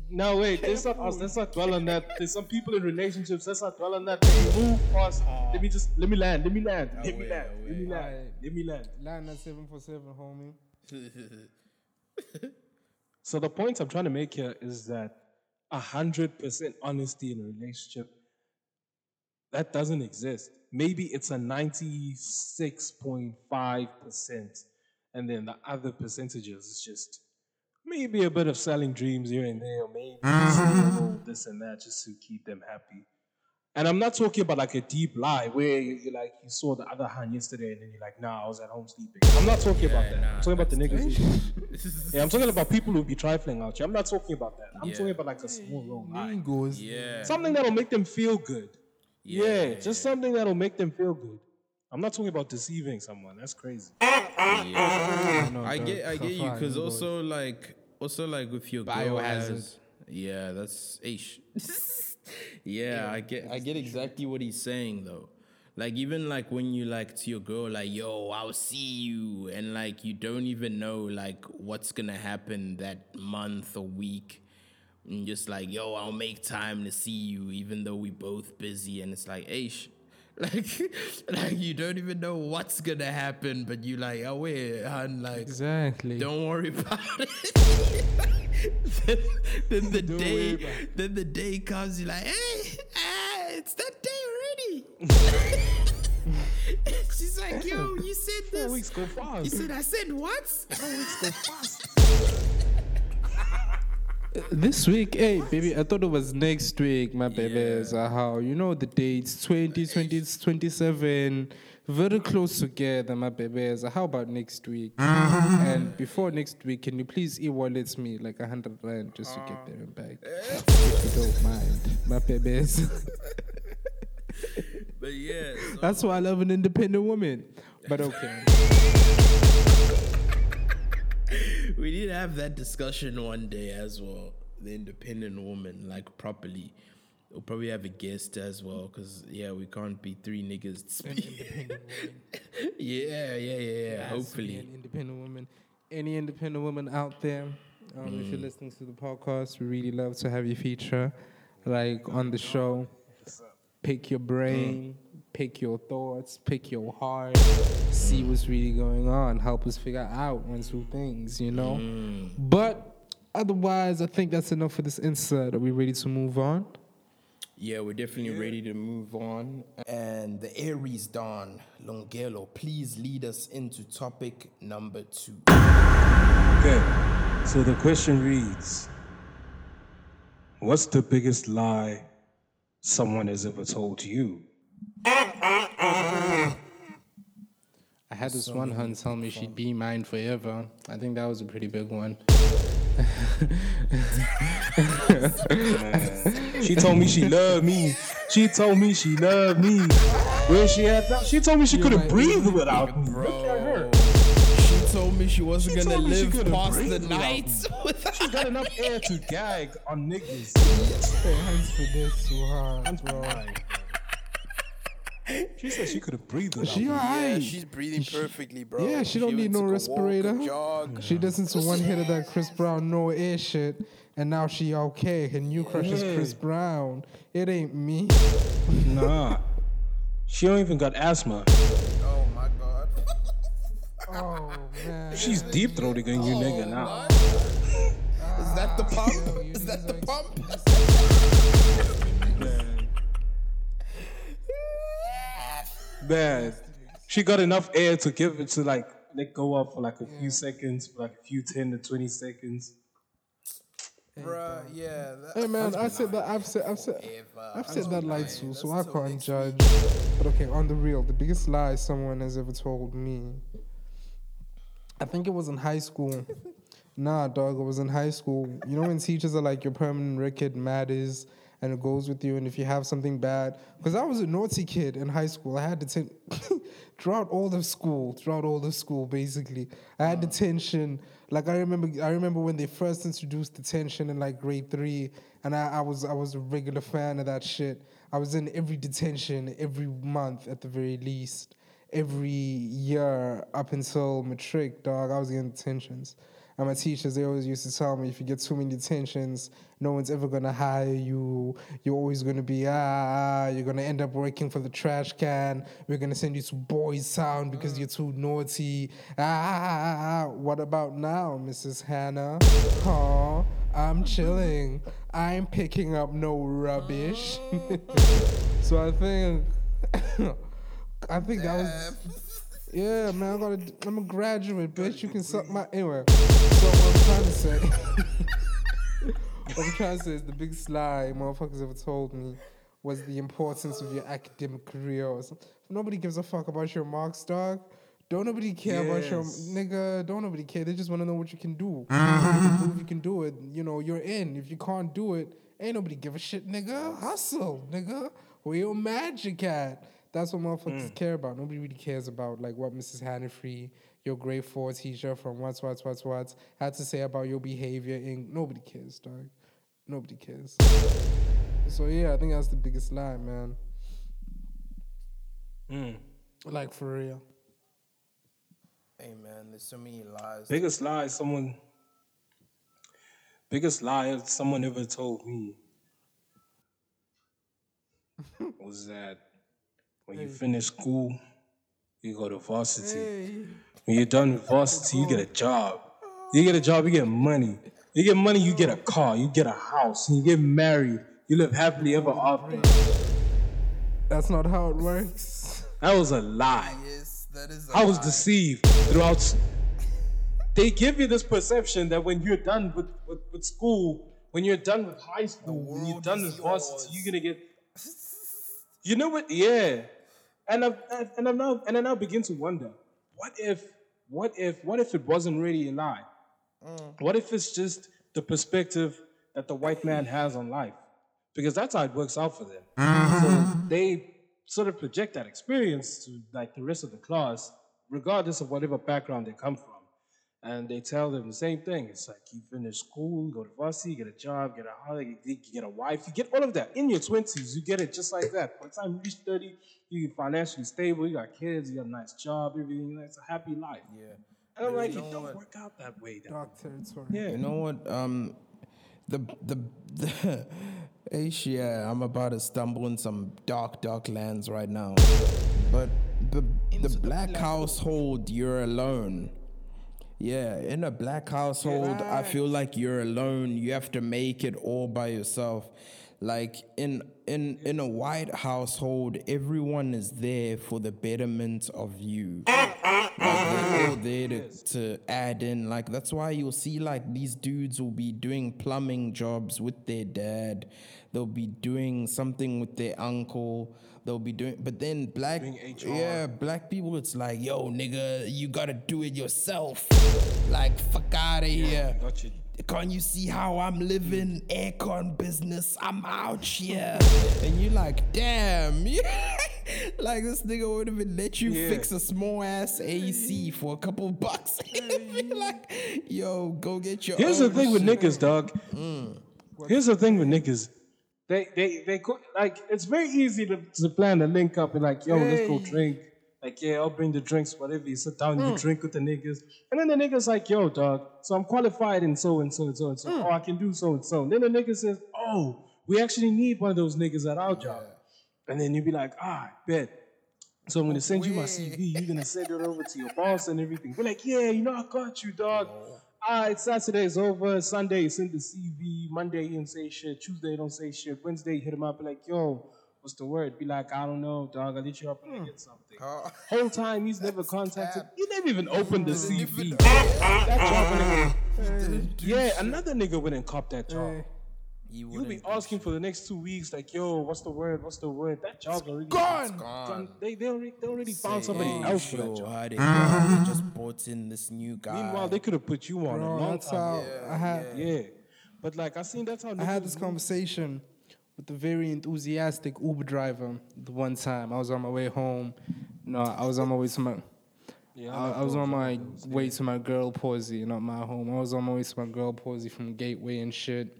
no, wait, let's not, us- let's not dwell on that. There's some people in relationships, let's not dwell on that. Let me move past. Let me just, let me land, let me land, let me Away, land, let me away. land, let me land. Line at 747, homie. So the point I'm trying to make here is that a hundred percent honesty in a relationship that doesn't exist. Maybe it's a ninety-six point five percent, and then the other percentages is just maybe a bit of selling dreams here and there, or maybe little this and that just to keep them happy. And I'm not talking about like a deep lie where you, you like you saw the other hand yesterday and then you're like, nah, I was at home sleeping. I'm not talking about that. I'm talking about the niggas. who- yeah, I'm talking about people who be trifling out here. I'm not talking about that. I'm Yeah. talking about like a small little lie. goes. Yeah. Something that'll make them feel good. Yeah, Yeah. just something that'll make them feel good. I'm not talking about deceiving someone. That's crazy. I get, I get you, because also like, also like with your girl Biohazard. yeah, that's ish. yeah, I get, I get exactly what he's saying though. Like even like when you like to your girl, like yo, I'll see you, and like you don't even know like what's gonna happen that month or week, and just like yo, I'll make time to see you, even though we both busy, and it's like, ish. Like, like you don't even know what's gonna happen, but you like, oh wait, and like, Exactly. don't worry about it. then, then the day, then the day comes, you're like, hey, ah, it's that day already. She's like, yo, you said this. Four weeks go fast. You said I said what? Four weeks go fast. This week, hey baby, I thought it was next week, my babies. Uh, how you know the dates 20, 20, 27, very close together, my babies. How about next week? and before next week, can you please e-wallets me like a hundred rand just to get there and back, if you don't mind, my babies. But yeah, so- That's why I love an independent woman. But okay, we need to have that discussion one day as well. The independent woman, like properly. We'll probably have a guest as well, cause yeah, we can't be three niggas speaking. yeah, yeah, yeah, yeah. Has to be Hopefully, an independent woman. Any independent woman out there, um, if you're Mm. listening to the podcast, we really love to have you feature, like on the show. Pick your brain, pick your thoughts, pick your heart, see what's really going on, help us figure out one, two things, you know. Mm. But otherwise, I think that's enough for this insert. Are we ready to move on? yeah, we're definitely ready to move on. And the Aries Don Lungelo, please lead us into topic number two. Okay. So the question reads What's the biggest lie someone has ever told you? I had this one hun tell me she'd be mine forever. I think that was a pretty big one. She told me she loved me. She told me she loved me. Where she at now? She told me she couldn't right. breathe without me. Look at her. She told me she wasn't She gonna told she live past the night me. without She got enough air to gag on niggas. Hands for this too hard, I'm fine. She said she could have breathed without She me. alright. she's breathing perfectly, bro. Yeah, she don't need no went to go walk, respirator. jog. She listened to one hit of that Chris Brown no air shit, and now she okay. Her new crush is Chris Brown. It ain't me. Nah. She don't even got asthma. Oh my god. Oh man. She's deep throating you nigga oh now. Is that the pump? you Is that the pump? Man, she got enough air to give it to like let go up for like a few seconds, for like a few 10 to 20 seconds. Bruh, yeah. that- Hey man, I said that. I've said. I've said. Eva. I've said that lie too, so I That's till can't next judge. But okay, on the real, the biggest lie someone has ever told me. I think it was in high school. nah, dog, it was in high school. You know when teachers are like, your permanent record matters and it goes with you, and if you have something bad, because I was a naughty kid in high school. I had detention throughout all of school, throughout all of school, basically. I had detention. Like I remember, I remember when they first introduced detention in like grade three, and I, I was I was a regular fan of that shit. I was in every detention every month at the very least every year up until matric, dog, I was getting detentions. And my teachers, they always used to tell me, if you get too many detentions, no one's ever gonna hire you. You're always gonna be ah, you're gonna end up working for the trash can. We're gonna send you to boys' town because you're too naughty. Ah. what about now, Mrs. Hannah? Huh? I'm chilling. I'm picking up no rubbish. so I think I think that was. Yeah, man, I gotta. I'm a graduate, bitch. You can suck my. Anyway, so what I'm trying to say. what I'm trying to say is the biggest lie motherfuckers ever told me was the importance of your academic career. Or something. Nobody gives a fuck about your marks, dog. Don't nobody care about your Yes. nigga. Don't nobody care. They just want to know what you can do. If you can you can do it, you know, you're in. If you can't do it, ain't nobody give a shit, nigga. Hustle, nigga. Where your magic at? That's what motherfuckers mm. care about. Nobody really cares about like what Mrs. Hannafree, your grade four teacher from what's what's what's what's had to say about your behavior. In nobody cares, dog. Nobody cares. So yeah, I think that's the biggest lie, man. Mm. Like for real. Hey man, there's so many lies. Biggest lie someone biggest lie someone ever told me was that when you finish school, you go to varsity. When you're done with varsity, you get a job. You get a job, you get money. You get money, you get a car, you get a house, you get married, you live happily ever after. That's not how it works. That was a lie. Yes, that is. I was deceived throughout. They give you this perception that when you're done with, with, with school, when you're done with high school, when you're world done is with varsity, yours. you're gonna get. You know what? Yeah, and I've, I've- and I'm now and I now begin to wonder, what if, what if, what if it wasn't really a lie? Mm. What if it's just the perspective that the white man has on life? Because that's how it works out for them. So they sort of project that experience to like the rest of the class, regardless of whatever background they come from. And they tell them the same thing. It's like you finish school, you go to varsity, you get a job, get a house, you get- a wife, you get all of that in your twenties. You get it just like that. By the time you reach thirty, you're financially stable, you got kids, you got a nice job, everything. It's a happy life. Yeah. And I'm like, you it don't what? work out that way. Though. Dark territory. Yeah. You know what? Um, the the the. Hey, yeah, I'm about to stumble in some dark, dark lands right now. But the the black household, you're alone. Yeah, in a black household, I feel like you're alone. You have to make it all by yourself. Like in in in a white household, everyone is there for the betterment of you. Like they're all there to, to add in. Like that's why you'll see like these dudes will be doing plumbing jobs with their dad. They'll be doing something with their uncle. They'll be doing, but then black, yeah, black people, it's like, yo, nigga, you gotta do it yourself. Like, fuck out of here. Got you. Can't you see how I'm living? Aircon business, I'm out here. and you're like, damn. like this nigga would have let you Yeah. fix a small ass AC for a couple bucks. Like, yo, go get your Here's the thing with niggas, dog. Mm. Here's the thing with niggas. They they they co- like it's very easy to, to plan a link up and like, yo, let's go drink. Like, yeah, I'll bring the drinks, whatever. You sit down, you drink with the niggas. And then the nigga's like, yo, dog, so I'm qualified in so and so and so and so. Oh, I can do so and so. And then the nigga says, oh, we actually need one of those niggas at our job. And then you'd be like, ah, bet. So I'm gonna send you my CV. You're gonna send it over to your boss and everything. We're like, yeah, you know, I got you, dog. Ah, All right, Saturday is over. Sunday, send the CV. Monday, you don't say shit. Tuesday, don't say shit. Wednesday, hit him up, be like, yo, what's the word? Be like, I don't know, dog. I'll hit you up and I get something. Whole time, he's never contacted. He never even opened the CV. that job went in- yeah, another nigga wouldn't cop that job. You You'll be wouldn't asking for the next two weeks, like, yo, what's the word? What's the word? That job's already Gone. gone. They, they already, they already found somebody "Hey, else for that job. they? They just brought in this new guy. Meanwhile, they could have put you on a long that's time. how I had Yeah, but like I seen that's how I had this move. conversation with a very enthusiastic Uber driver the one time. I was on my way home. No, I was on my way to my Yeah, I, I was on my way to my girl posy, not my home. I was on my way to my girl posy from Gateway and shit.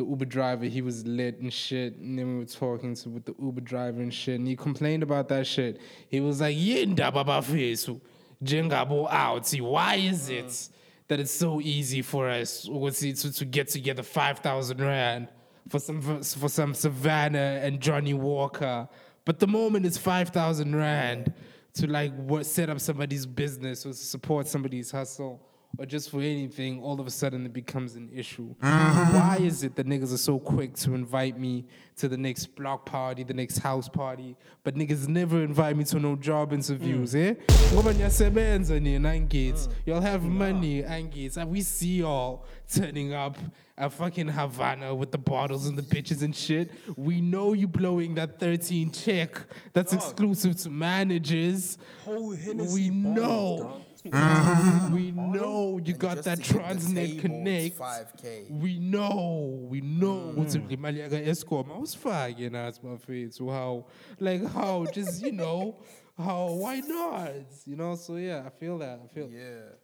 The Uber driver, he was lit and shit. And then we were talking to with the Uber driver and shit. And he complained about that shit. He was like, "Yenda baba fesu, jengabo out. Why is it that it's so easy for us to, to get together five thousand rand for some for some Savannah and Johnnie Walker, but the moment it's five thousand rand to like set up somebody's business or support somebody's hustle or just for anything, all of a sudden it becomes an issue. Mm-hmm. Why is it that niggas are so quick to invite me to the next block party, the next house party, but niggas never invite me to no job interviews, mm. eh? Ngoba niyasebenza nina angithi. Mm. Y'all have money angithi. And we see y'all turning up at fucking Havana with the bottles and the bitches and shit. We know you blowing that 13 check that's exclusive to managers. Whole Hennessy We know. dog. We know you got just that to hit the Transnet table, it's Connect. 5K. We know, we know mm. What's ukuthi imali yaka Eskom awusifake nathi mafethu how like how just you know how why not you know so yeah I feel that I feel Yeah.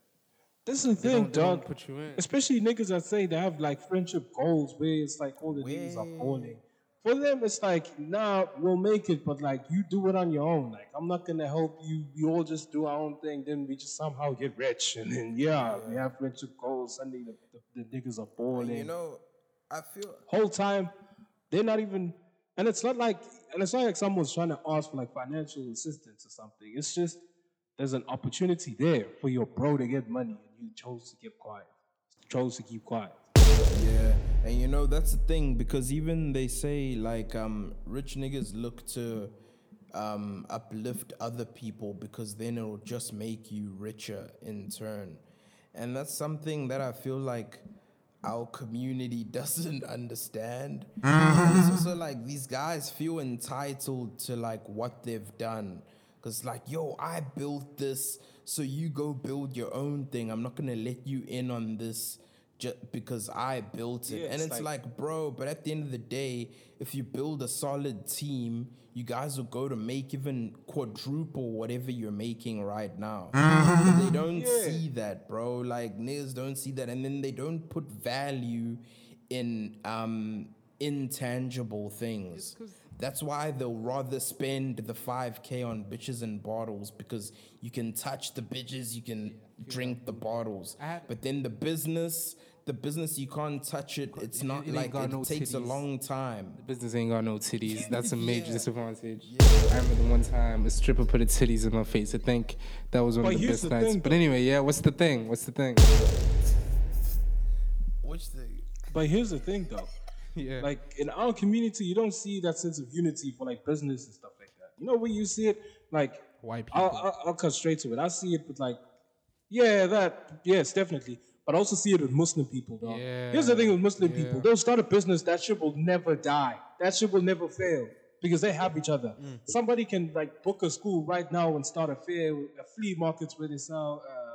This is the thing, don't- they don't dog. put you in. Especially niggas that say they have like friendship goals where it's like all the niggas are balling. For them, it's like, nah, we'll make it, but like you do it on your own. Like I'm not gonna help you. We all just do our own thing. Then we just somehow get rich, and then yeah, we have friendship goals. Sunday the, the, the niggas are balling. You know, I feel whole time they're not even And it's not like, and it's not like someone's trying to ask for like financial assistance or something. It's just there's an opportunity there for your bro to get money, and you chose to keep quiet. Chose to keep quiet. Yeah, and you know that's the thing because even they say like um rich niggas look to um uplift other people because then it'll just make you richer in turn. And that's something that I feel like our community doesn't understand. And It's also like these guys feel entitled to like what they've done. Cause like, yo, I built this, so you go build your own thing. I'm not gonna let you in on this just because I built it. Yeah, and it's it's like- like, bro, but at the end of the day, if you build a solid team, you guys will go to make even quadruple whatever you're making right now. But they don't see that, bro. Like niggas don't see that, and then they don't put value in um intangible things. That's why they'll rather spend the 5k on bitches and bottles because you can touch the bitches, you can drink the bottles. Had- But then the business, the business you can't touch it. It's not it ain't like it no takes a long time. Business ain't got no titties. That's a major Yeah. disadvantage. I remember the one time a stripper put her titties in my face. I think that was one But of the best the nights. thing, but anyway, yeah. What's the thing? What's the thing? Which thing? But here's the thing, though. Yeah. Like in our community, you don't see that sense of unity for like business and stuff like that. You know where you see it, like White I'll, people. I'll, I'll cut straight to it. I see it with like, yeah, that yes, definitely. But I also see it with Muslim people, though. Here's the thing with Muslim Yeah. people: they'll start a business that shit will never die. That shit will never fail because they have each other. Mm. Somebody can like book a school right now and start a fair, a flea markets where they sell. Uh,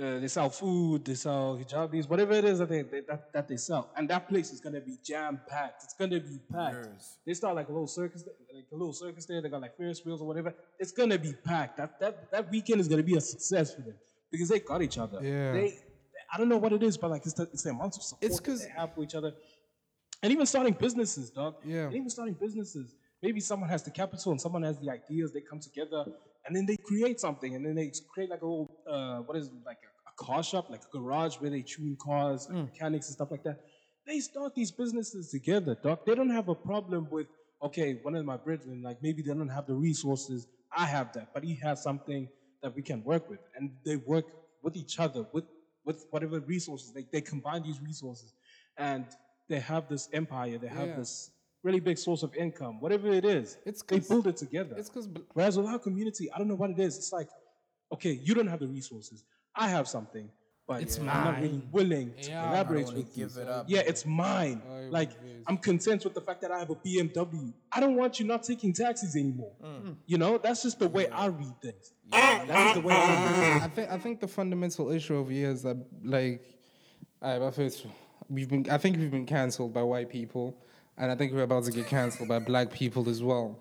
uh, they sell food, they sell hijabis, whatever it is that they, they that, that they sell, and that place is gonna be jam packed. It's gonna be packed. They start like a little circus, like a little circus there. They got like Ferris wheels or whatever. It's gonna be packed. That that that weekend is gonna be a success for them because they got each other. Yeah. They, I don't know what it is, but like it's the, it's the amount of support It's 'cause- they have for each other, and even starting businesses, dog. Yeah. And even starting businesses. Maybe someone has the capital and someone has the ideas. They come together and then they create something, and then they create like a little uh, what is it, like a car shop, like a garage where they tune cars, Mm. mechanics and stuff like that. They start these businesses together, doc. They don't have a problem with okay, one of my brethren, like maybe they don't have the resources. I have that, but he has something that we can work with, and they work with each other with with whatever resources they they combine these resources, and they have this empire. They have Yeah. this really big source of income, whatever it is. It's they build it together. It's because Whereas with our community, I don't know what it is. It's like, okay, you don't have the resources. I have something, but It's I'm not really willing to Yeah, collaborate wanna with you. it up. Yeah, it's mine. Oh, like. I'm content with the fact that I have a BMW. I don't want you not taking taxis anymore. Mm. You know, that's just the way I read things. Yeah. That's the way I read I think I think the fundamental issue over here is that like, I but first we've been I think we've been cancelled by white people, and I think we're about to get cancelled by black people as well.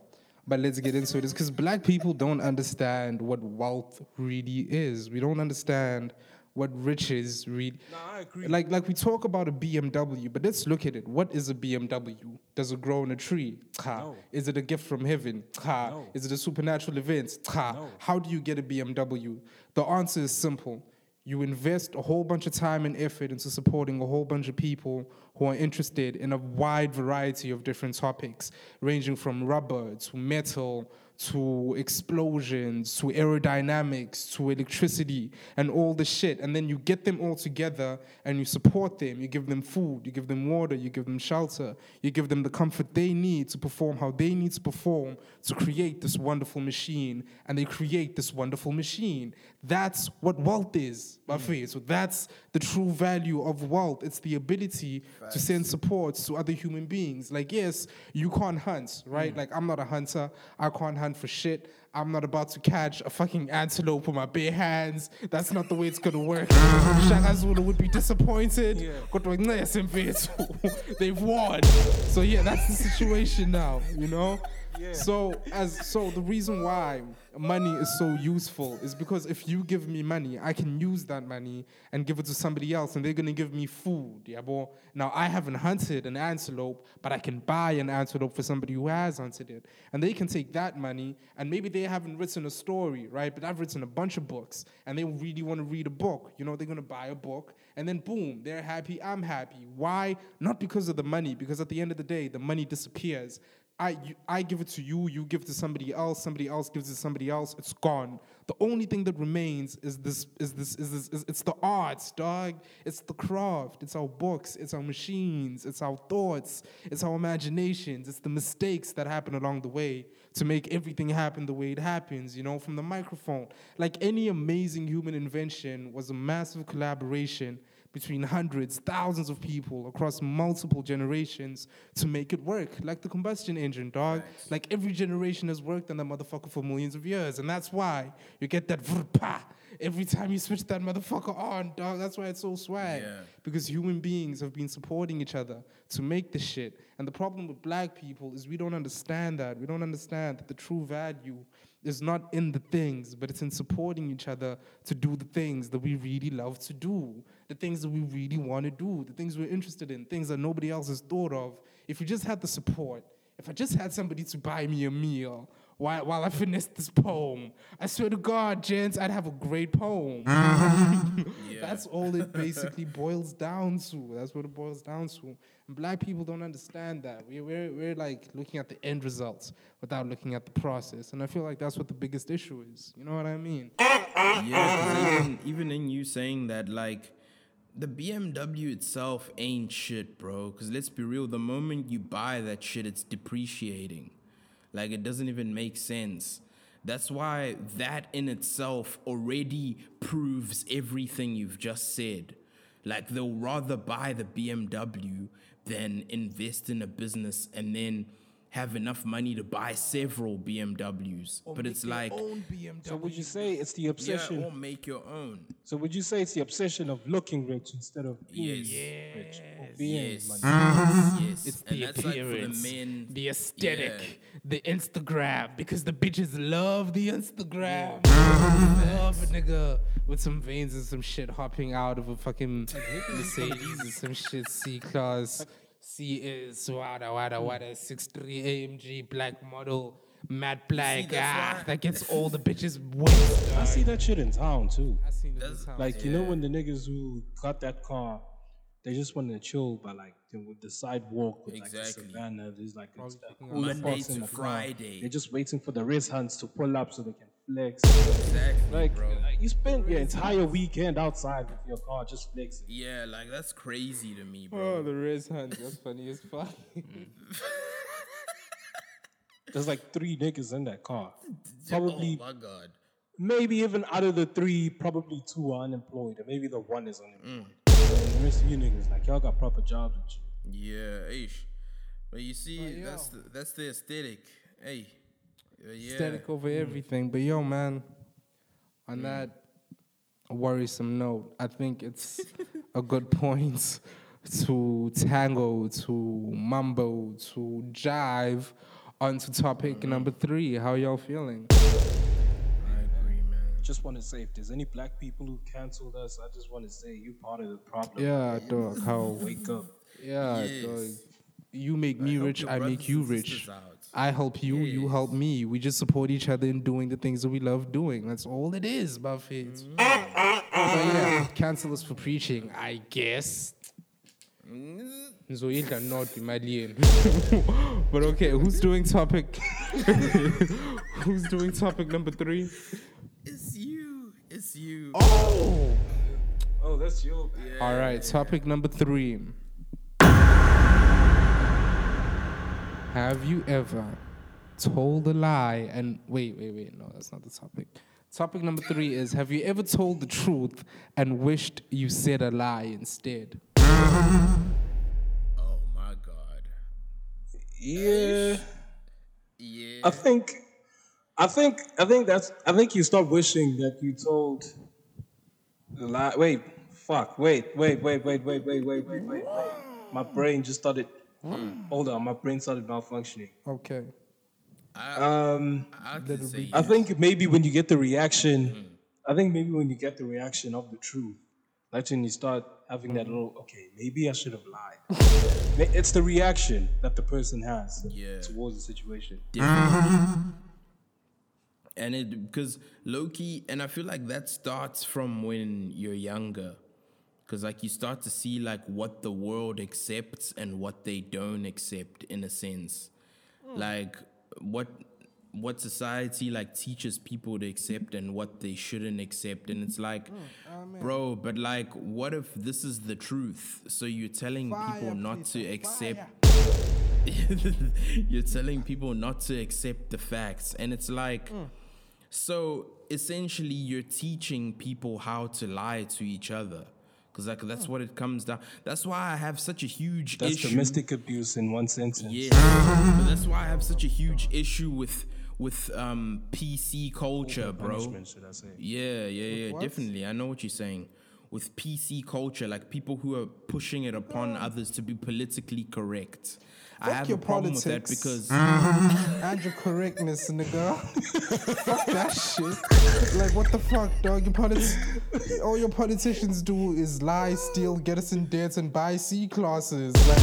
But let's get into it. It's because black people don't understand what wealth really is. We don't understand what riches really. No, I agree. Like like we talk about a BMW, but let's look at it. What is a BMW? Does it grow on a tree? No. Is it a gift from heaven? No. Is it a supernatural event? No. How do you get a BMW? The answer is simple. You invest a whole bunch of time and effort into supporting a whole bunch of people who are interested in a wide variety of different topics, ranging from rubber to metal to explosions to aerodynamics to electricity and all the shit. And then you get them all together and you support them. You give them food, you give them water, you give them shelter, you give them the comfort they need to perform how they need to perform to create this wonderful machine. And they create this wonderful machine. That's what wealth is, my mm. friend. So that's the true value of wealth. It's the ability to send support to other human beings. Like, yes, you can't hunt, right? Mm. Like, I'm not a hunter. I can't hunt for shit. I'm not about to catch a fucking antelope with my bare hands. That's not the way it's gonna work. Shaka Zulu would be disappointed. Mfethu. They've won. So yeah, that's the situation now, you know? So as so the reason why money is so useful is because if you give me money, I can use that money and give it to somebody else, and they're gonna give me food. Yeah, boy. Now I haven't hunted an antelope, but I can buy an antelope for somebody who has hunted it, and they can take that money and maybe they haven't written a story, right? But I've written a bunch of books, and they really want to read a book. You know, they're gonna buy a book, and then boom, they're happy. I'm happy. Why? Not because of the money, because at the end of the day, the money disappears. I, you, I give it to you, you give it to somebody else, somebody else gives it to somebody else, it's gone. The only thing that remains is this, is this, is this, is, it's the arts, dog. It's the craft, it's our books, it's our machines, it's our thoughts, it's our imaginations, it's the mistakes that happen along the way to make everything happen the way it happens, you know, from the microphone. Like any amazing human invention was a massive collaboration between hundreds, thousands of people across multiple generations to make it work. Like the combustion engine, dog. Like every generation has worked on that motherfucker for millions of years. And that's why you get that vrpa every time you switch that motherfucker on, dog. That's why it's so swag. Yeah. Because human beings have been supporting each other to make this shit. And the problem with black people is we don't understand that. We don't understand that the true value is not in the things, but it's in supporting each other to do the things that we really love to do, the things that we really want to do, the things we're interested in, things that nobody else has thought of. If we just had the support, if I just had somebody to buy me a meal while, while I finished this poem, I swear to God, gents, I'd have a great poem. That's all it basically boils down to. That's what it boils down to. And black people don't understand that. We, we're, we're like looking at the end results without looking at the process. And I feel like that's what the biggest issue is. You know what I mean? Yeah, even, even in you saying that, like, the BMW itself ain't shit, bro. Because let's be real, the moment you buy that shit, it's depreciating. Like, it doesn't even make sense. That's why that in itself already proves everything you've just said. Like, they'll rather buy the BMW than invest in a business and then have enough money to buy several BMWs. but it's like, So would you say it's the obsession? yeah, or make your own. so would you say it's the obsession of looking rich instead of being Yes. rich or being Yes. money? Yes. Uh-huh. yes. It's and the that's like for appearance, the men. the aesthetic, Yeah. the Instagram, because the bitches love the Instagram. love a nigga with some veins and some shit hopping out of a fucking Mercedes and some shit C class. C is wada wada wada six three AMG black model matte black that's ah why- that gets all the bitches wet. I see that shit in town too. I seen it That's- this time. Like you know when the niggas who got that car, they just want to chill by like the, with the sidewalk with like Exactly. savannah. There's like a, a picking cooler Monday box in to the car. Friday. They're just waiting for the wrist hunts to pull up so they can flex. Exactly, Like bro. you spend your entire weekend outside with your car just flexing. Yeah, like that's crazy to me, bro. Oh, bro. the race hunt. That's funny as fuck. There's like three niggas in that car. Probably, oh my god. maybe even out of the three, probably two are unemployed, and maybe the one is Mm. unemployed. And the rest of you niggas, like y'all got proper jobs and shit. Yeah, ish. But you see, that's the, that's the aesthetic. Hey, uh, yeah. Aesthetic over everything. But yo, man, on that worrisome note, I think it's a good point to tango, to mumbo, to jive onto topic number three. How y'all feeling? I agree, man. Just want to say, if there's any black people who canceled us, I just want to say you part of the problem. Yeah, dog. How? Wake up. Yeah, Yes. dog. You make me help rich, I make you rich. out. I help you, you help me. We just support each other in doing the things that we love doing. That's all it is, Buffett. Mm. but yeah, cancel us for preaching, I guess. Ngizoyidla nodwa imali yenu. But okay, who's doing topic? who's doing topic number three? It's you. It's you. Oh! Oh, that's you. Yeah. All right, topic number three. Have you ever told a lie and wait, wait, wait, no, that's not the topic. Topic number three is Have you ever told the truth and wished you said a lie instead? Oh my god. Yeah. Yeah. I think, I think, I think that's. I think you stop wishing that you told the lie. Wait, fuck. Wait, wait, wait, wait, wait, wait, wait, wait, wait. My brain just started. Hmm. Hold on, my brain started malfunctioning. Okay. Um, I could say I think maybe when you get the reaction, hmm. I think maybe when you get the reaction of the truth, that's when you start having that little, okay, maybe I should have lied. It's the reaction that the person has Yeah. towards the situation. and it because Loki, and I feel like that starts from when you're younger, because like you start to see like what the world accepts and what they don't accept in a sense, like what what society like teaches people to accept and what they shouldn't accept, and it's like, bro, but like, what if this is the truth? So you're telling people not to accept you're telling people not to accept the facts. And it's like so essentially you're teaching people how to lie to each other because like that's what it comes down that's why i have such a huge That's issue domestic abuse in one sentence. yeah but that's why i have such a huge issue with with um pc culture bro Punishment, should I say. yeah, yeah, yeah, definitely. I know what you're saying. With PC culture, like people who are pushing it upon others to be politically correct. I Fuck have a your problem with that politics. because And your correctness, nigga. fuck that shit. Like, what the fuck, dog? Your politi- all your politicians do is lie, steal, get us in debt, and buy C classes. Like,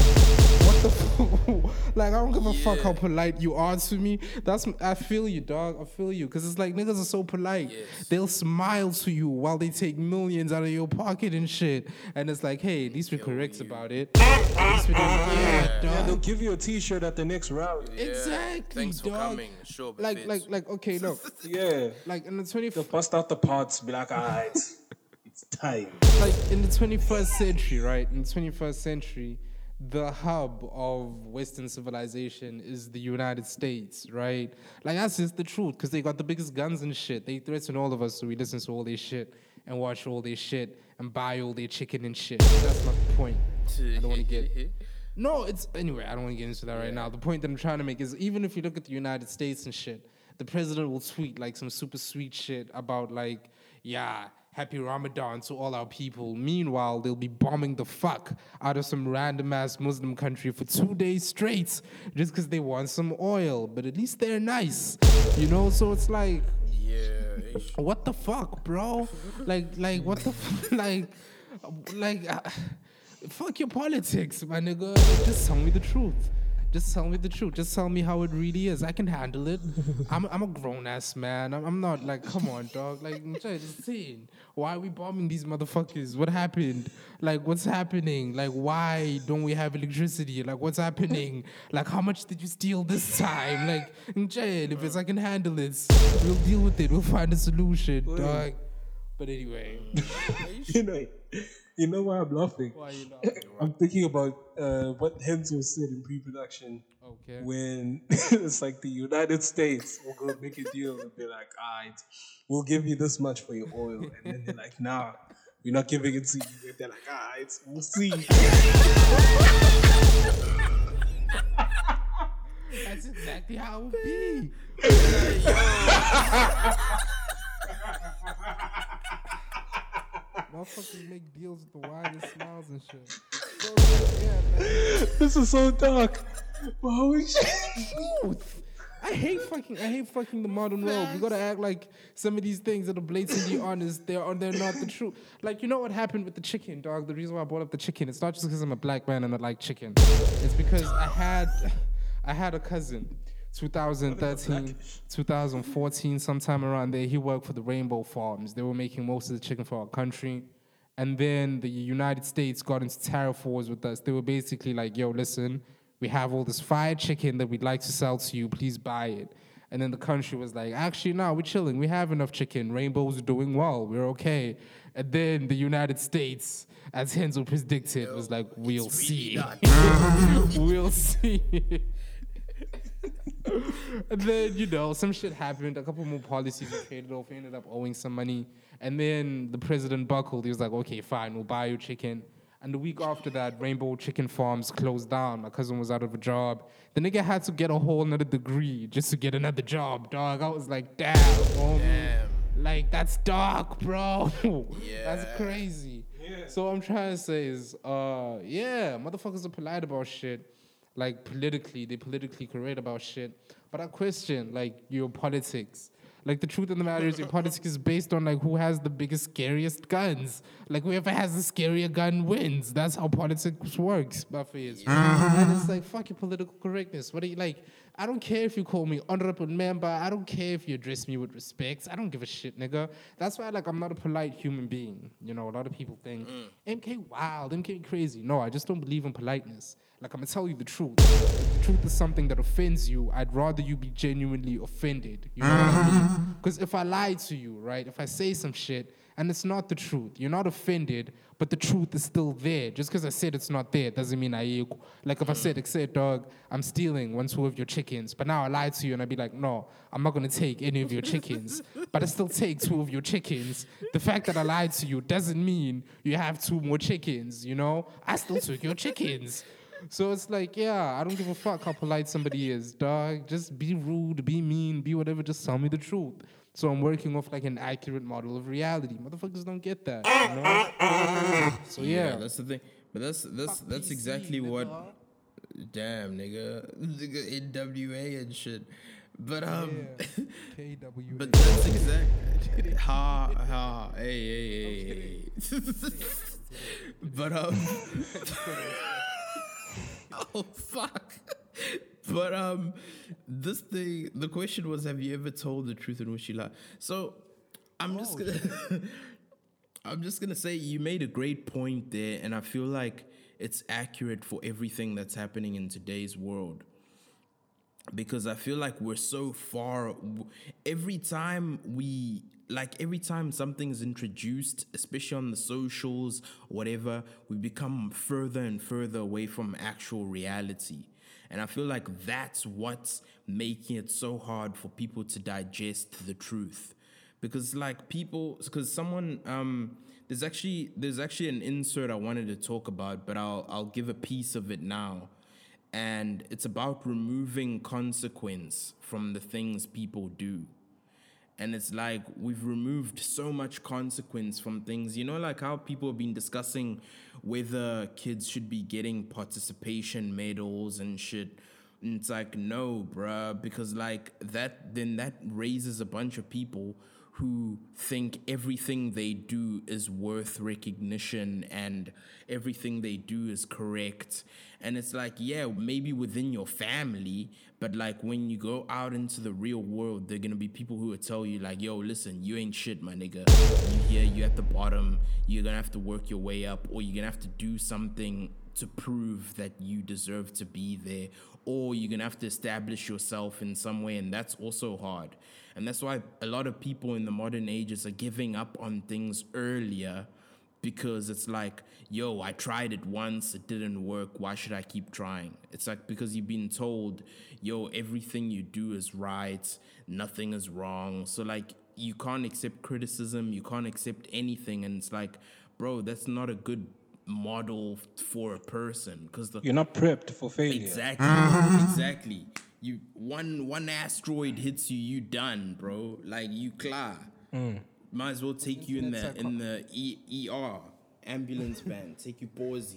what the fuck? like, I don't give a fuck how polite you are to me. That's I feel you, dog. I feel you. Because it's like niggas are so polite. They'll smile to you while they take millions out of your pocket and shit. And it's like, hey, at least we're correct about it. At least we don't, yeah, Yeah, dog. they'll give you a T-shirt at the next rally. Exactly. Thanks for dog. coming. Sure, but Like, fits. like, like. Okay, look. Yeah, Like in the twenty, they'll bust out the parts, be like, alright, it's time. like in the twenty first century, right? In the twenty first century, the hub of Western civilization is the United States, right? Like that's just the truth, because they got the biggest guns and shit. They threaten all of us, so we listen to all their shit and watch all their shit and buy all their chicken and shit. That's not the point. I don't want to get. No, it's anyway. I don't want to get into that right now. The point that I'm trying to make is even if you look at the United States and shit, the president will tweet like some super sweet shit about like, yeah, happy Ramadan to all our people. Meanwhile, they'll be bombing the fuck out of some random ass Muslim country for two days straight just because they want some oil. But at least they're nice, you know. So it's like, yeah, what the fuck, bro? like, like, what the, f- like, like, uh, fuck your politics, my nigga. Just tell me the truth. Just tell me the truth. Just tell me how it really is. I can handle it. I'm, I'm a grown ass man. I'm, I'm not like, come on, dog. Like, I'm just saying, why are we bombing these motherfuckers? What happened? Like, what's happening? Like, why don't we have electricity? Like, what's happening? Like, how much did you steal this time? Like, Jay, if it's I can handle it, we'll deal with it. We'll find a solution, dog. But anyway, you know, you know why I'm laughing? why you know? I'm thinking about uh, what Henzo said in pre-production Okay. when it's like the United States will go make a deal and be like, alright, we'll give you this much for your oil. And then they're like, nah, we're not giving it to you. And they're like, alright, we'll see. That's exactly how it would be. Motherfuckers make deals with the widest smiles and shit. So, yeah, man. this is so dark. Holy shit. I hate fucking. I hate fucking the modern world. We gotta act like some of these things that are blatantly honest. They're they're not the truth. Like you know what happened with the chicken, dog. The reason why I brought up the chicken, it's not just because I'm a black man and I like chicken. It's because I had, I had a cousin, 2013, 2014, sometime around there. He worked for the Rainbow Farms. They were making most of the chicken for our country. And then the United States got into tariff wars with us. They were basically like, yo, listen, we have all this fried chicken that we'd like to sell to you. Please buy it. And then the country was like, actually, no, we're chilling. We have enough chicken. Rainbow's doing well. We're okay. And then the United States, as Henzo predicted, was like, we'll see. we'll see. and then, you know, some shit happened. A couple more policies were traded off. We ended up owing some money. And then the president buckled. He was like, okay, fine, we'll buy you chicken. And the week after that, Rainbow Chicken Farms closed down. My cousin was out of a job. The nigga had to get a whole another degree just to get another job, dog. I was like, damn, homie. Like, that's dark, bro. That's crazy. So what I'm trying to say is, uh, yeah, motherfuckers are polite about shit. Like politically, they politically correct about shit. But I question like your politics. Like the truth of the matter is, your politics is based on like who has the biggest, scariest guns. Like whoever has the scarier gun wins. That's how politics works, Buffy is. And it's like fuck your political correctness. What are you like? I don't care if you call me honorable member. I don't care if you address me with respect. I don't give a shit, nigga. That's why like I'm not a polite human being. You know, a lot of people think mm. MK wild, MK crazy. No, I just don't believe in politeness. Like I'm gonna tell you the truth. If the truth is something that offends you, I'd rather you be genuinely offended. You know what I mean? Because if I lie to you, right? If I say some shit and it's not the truth, you're not offended, but the truth is still there. Just because I said it's not there doesn't mean I like if I said, said, dog, I'm stealing one, two of your chickens, but now I lied to you and I'd be like, no, I'm not gonna take any of your chickens, but I still take two of your chickens. The fact that I lied to you doesn't mean you have two more chickens, you know? I still took your chickens. So it's like, yeah, I don't give a fuck how polite somebody is, dog. Just be rude, be mean, be whatever, just tell me the truth. So I'm working off like an accurate model of reality. Motherfuckers don't get that. You know? So yeah. that's the thing. But that's that's that's exactly what. Damn, nigga, nigga, NWA and shit. But um, KW. but that's exact. Ha ha. Hey hey hey. hey. but um. oh fuck. But um, this thing. The question was, have you ever told the truth in which you lie? So, I'm just gonna. I'm just gonna say you made a great point there, and I feel like it's accurate for everything that's happening in today's world. Because I feel like we're so far. Every time we like every time something is introduced, especially on the socials, whatever, we become further and further away from actual reality. And I feel like that's what's making it so hard for people to digest the truth because like people because someone um there's actually there's actually an insert I wanted to talk about but I'll I'll give a piece of it now and it's about removing consequence from the things people do. And it's like we've removed so much consequence from things. You know like how people have been discussing whether kids should be getting participation medals and shit. And it's like no bruh because like that then that raises a bunch of people who think everything they do is worth recognition and everything they do is correct. And it's like, yeah, maybe within your family, but like when you go out into the real world, there are gonna be people who will tell you, like, yo, listen, you ain't shit, my nigga. You here, you at the bottom, you're gonna have to work your way up, or you're gonna have to do something to prove that you deserve to be there, or you're gonna have to establish yourself in some way, and that's also hard. And that's why a lot of people in the modern ages are giving up on things earlier because it's like, yo, I tried it once, it didn't work. Why should I keep trying? It's like because you've been told, yo, everything you do is right, nothing is wrong. So, like, you can't accept criticism, you can't accept anything. And it's like, bro, that's not a good model for a person because You're not prepped for failure. Exactly. exactly. You one one asteroid hits you, you done, bro. Like you clear. Might as well take you in the in the e, ER ambulance van, take you pausey.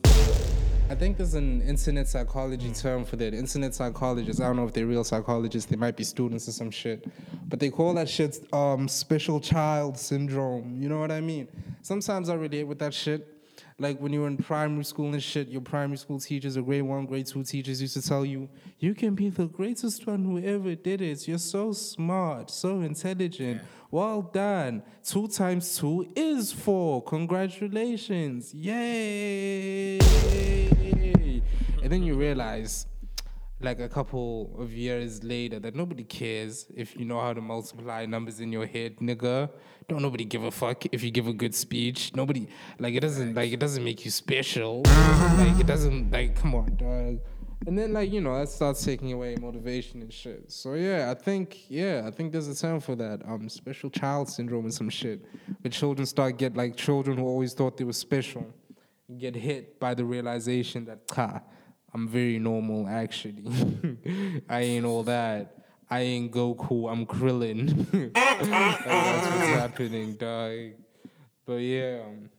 I think there's an internet psychology term for that. Internet psychologists, I don't know if they're real psychologists, they might be students or some shit. But they call that shit um, special child syndrome. You know what I mean? Sometimes I relate with that shit. Like when you were in primary school and shit, your primary school teachers or grade one, grade two teachers used to tell you, you can be the greatest one who ever did it. You're so smart, so intelligent. Well done. Two times two is four. Congratulations. Yay. And then you realize, like a couple of years later, that nobody cares if you know how to multiply numbers in your head, nigga. Don't nobody give a fuck if you give a good speech. Nobody like it doesn't like it doesn't make you special. like it doesn't like come on, dog. And then like you know that starts taking away motivation and shit. So yeah, I think yeah, I think there's a term for that. Um, special child syndrome and some shit. Where children start get like children who always thought they were special, get hit by the realization that ha, I'm very normal actually. I ain't all that. I ain't Goku. I'm Krillin. like, that's what's happening, dog. But yeah. um,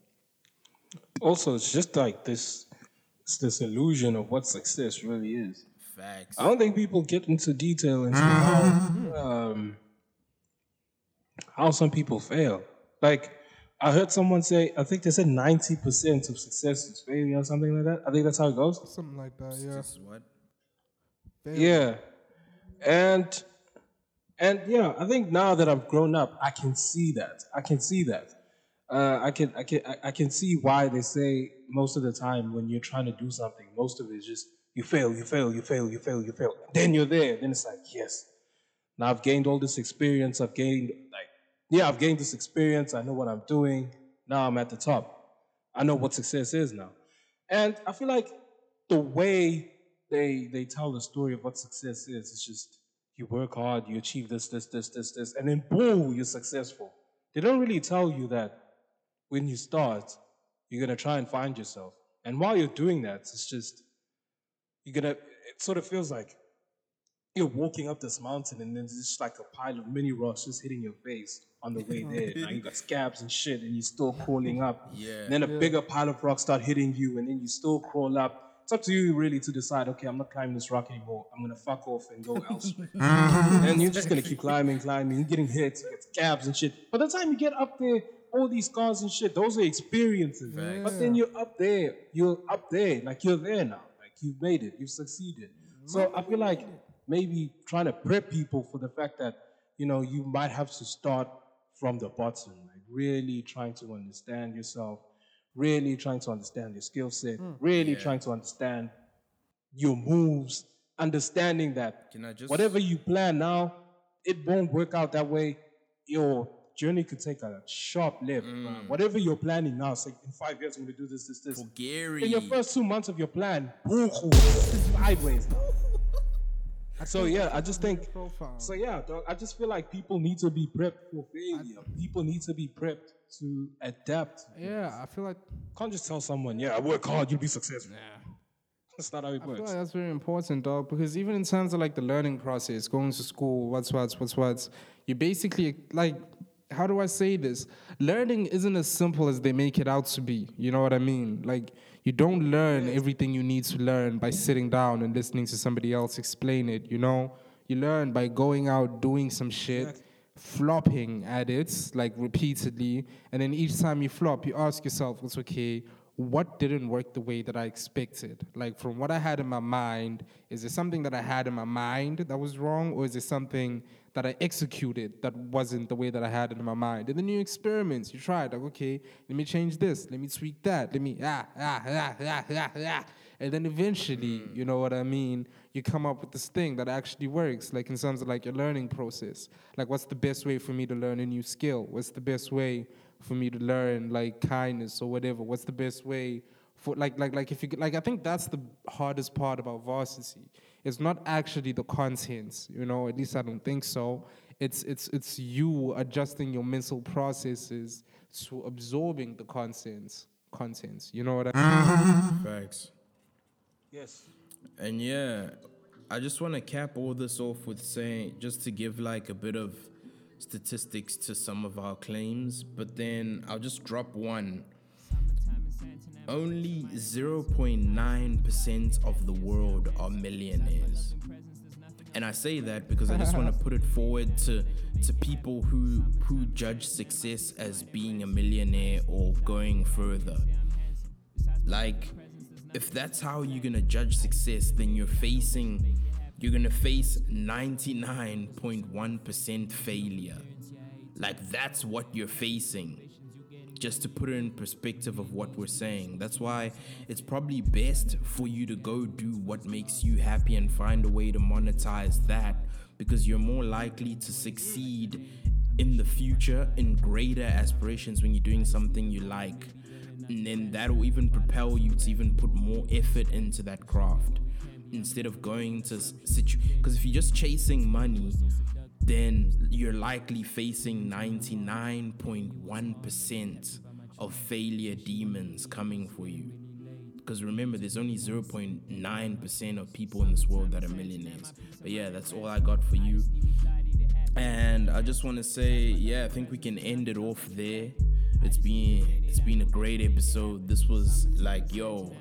Also, it's just like this, it's this illusion of what success really is. Facts. I don't think people get into detail into how um, how some people fail. Like I heard someone say, I think they said ninety percent of success is failure or something like that. I think that's how it goes. Something like that, yeah. This what? Yeah, and and yeah, I think now that I've grown up, I can see that. I can see that. Uh, I can I can I- I can see why they say most of the time when you're trying to do something, most of it is just you fail, you fail, you fail, you fail, you fail. Then you're there. Then it's like yes. Now I've gained all this experience. I've gained like yeah, I've gained this experience. I know what I'm doing. Now I'm at the top. I know what success is now. And I feel like the way they they tell the story of what success is, it's just you work hard, you achieve this, this, this, this, this, and then boom, you're successful. They don't really tell you that when you start, you're gonna try and find yourself. And while you're doing that, it's just you're gonna it sort of feels like you're walking up this mountain and then there's just like a pile of mini rocks just hitting your face on the way there. Now you got scabs and shit and you're still crawling up. Yeah. Then a bigger pile of rocks start hitting you and then you still crawl up. It's up to you really to decide, okay, I'm not climbing this rock anymore. I'm gonna fuck off and go elsewhere. and you're just gonna keep climbing, climbing, you're getting hit, you get scabs and shit. By the time you get up there, all these scars and shit, those are experiences. But then you're up there, you're up there, like you're there now. Like you've made it, you've succeeded. So I feel like maybe trying to prep people for the fact that, you know, you might have to start from the bottom, like really trying to understand yourself, really trying to understand your skill set, hmm. really trying to understand your moves, understanding that Can I just- whatever you plan now, it won't work out that way. Your journey could take a sharp left. Hmm. bruh. Whatever you're planning now, say in five years I'm gonna do this, this, this. For Gary. In your first two months of your plan, boo-hoo, sideways. So yeah, I just think. So yeah, dog, I just feel like people need to be prepped for failure. People need to be prepped to adapt. Yeah, I feel like Can't just tell someone, yeah, I work hard, you'll be successful. Yeah. That's not how it I feel works. like that's very important, dog. Because even in terms of like the learning process, going to school, what's what's what's what's, you basically like, how do I say this? Learning isn't as simple as they make it out to be. You know what I mean? Like you don't learn everything you need to learn by sitting down and listening to somebody else explain it. You know, you learn by going out doing some shit. Flopping at it like repeatedly, and then each time you flop, you ask yourself, "It's okay what didn't work the way that I expected? Like from what I had in my mind, is it something that I had in my mind that was wrong, or is it something that I executed that wasn't the way that I had it in my mind? And then you experiment, you try it, like, okay, let me change this, let me tweak that, let me ah ah ah ah ah ah. And then eventually, you know what I mean, you come up with this thing that actually works, like in terms of like your learning process. Like what's the best way for me to learn a new skill? What's the best way for me to learn like kindness or whatever? What's the best way for like like like if you like I think that's the hardest part about varsity. It's not actually the contents, you know, at least I don't think so. It's it's it's you adjusting your mental processes to absorbing the contents contents. You know what I mean? Mm-hmm. Facts. Yes. And yeah, I just want to cap all this off with saying, just to give like a bit of statistics to some of our claims, but then I'll just drop one. Only 0.9% of the world are millionaires. And I say that because I just want to put it forward to to people who who judge success as being a millionaire or going further. Like, if that's how you're gonna judge success, then you're facing, you're gonna face 99.1% failure. Like, that's what you're facing. Just to put it in perspective of what we're saying. That's why it's probably best for you to go do what makes you happy and find a way to monetize that because you're more likely to succeed in the future in greater aspirations when you're doing something you like and then that'll even propel you to even put more effort into that craft instead of going to situ because if you're just chasing money then you're likely facing 99.1% of failure demons coming for you because remember there's only 0.9% of people in this world that are millionaires but yeah that's all i got for you and I just want to say, yeah, I think we can end it off there. It's been it's been a great episode. This was like, yo,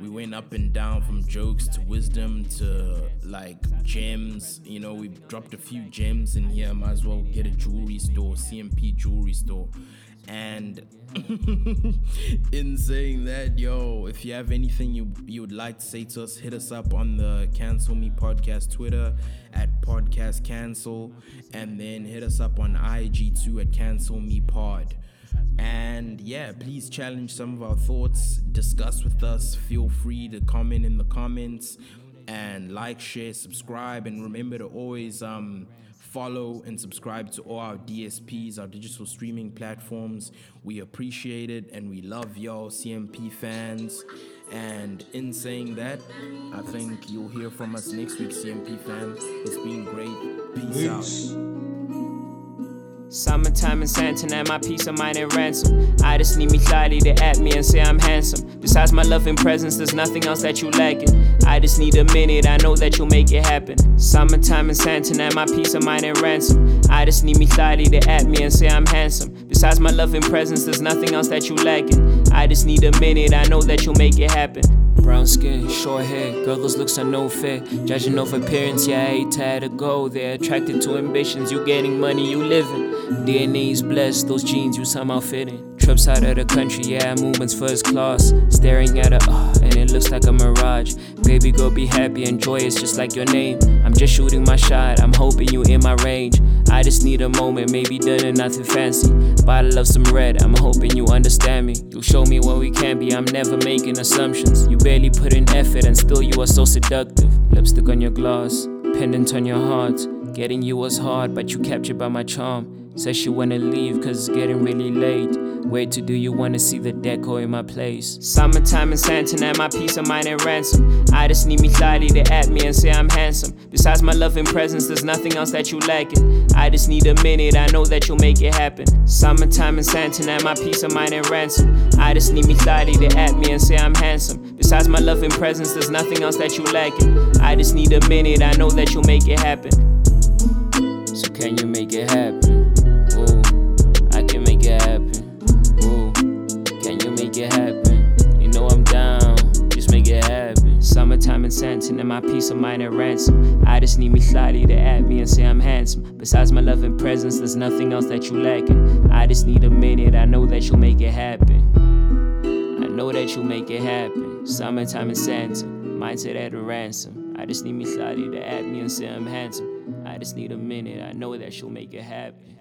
we went up and down from jokes to wisdom to like gems. You know, we dropped a few gems in here. Might as well get a jewelry store, CMP jewelry store. And in saying that, yo, if you have anything you you would like to say to us, hit us up on the Cancel Me Podcast Twitter at Podcast Cancel, and then hit us up on IG too at Cancel Me Pod. And yeah, please challenge some of our thoughts, discuss with us. Feel free to comment in the comments and like, share, subscribe, and remember to always um follow and subscribe to all our DSPs, our digital streaming platforms. We appreciate it and we love y'all, CMP fans. And in saying that, I think you'll hear from us next week, CMP fans. It's been great. Peace, out. Summertime in Santa and my peace of mind and ransom. I just need me slightly to at me and say I'm handsome. Besides my loving presence, there's nothing else that you lacking. I just need a minute, I know that you'll make it happen. Summertime in Santa and my peace of mind and ransom. I just need me slightly to at me and say I'm handsome. Besides my loving presence, there's nothing else that you lacking. I just need a minute, I know that you'll make it happen. Brown skin, short hair, girl, those looks are no fair. Judging off appearance, yeah, I to have to go there. Attracted to ambitions, you getting money, you living. DNA's blessed, those jeans you somehow fit in. Trips out of the country, yeah, movements first class. Staring at her, uh, and it looks like a mirage. Baby girl, be happy and joyous, just like your name. I'm just shooting my shot, I'm hoping you in my range. I just need a moment, maybe dinner, nothing fancy. Bottle of some red, I'm hoping you understand me. You'll show me what we can be, I'm never making assumptions. You barely put in effort, and still you are so seductive. Lipstick on your gloss, pendant on your heart. Getting you was hard, but you captured by my charm. Says she wanna leave cause it's getting really late. Where to do you wanna see the deco in my place? Summertime in Santa my peace of mind and ransom. I just need me slightly to at me and say I'm handsome. Besides my loving presence, there's nothing else that you lacking. I just need a minute, I know that you'll make it happen. Summertime in Santa my peace of mind and ransom. I just need me slightly to at me and say I'm handsome. Besides my loving presence, there's nothing else that you lacking. I just need a minute, I know that you'll make it happen. So can you make it happen? Summertime in Santa and my peace of mind at ransom. I just need me slightly to add me and say I'm handsome. Besides my love and presence, there's nothing else that you lacking. I just need a minute, I know that you'll make it happen. I know that you'll make it happen. Summertime in Santa, mindset at a ransom. I just need me slightly to add me and say I'm handsome. I just need a minute, I know that she'll make it happen.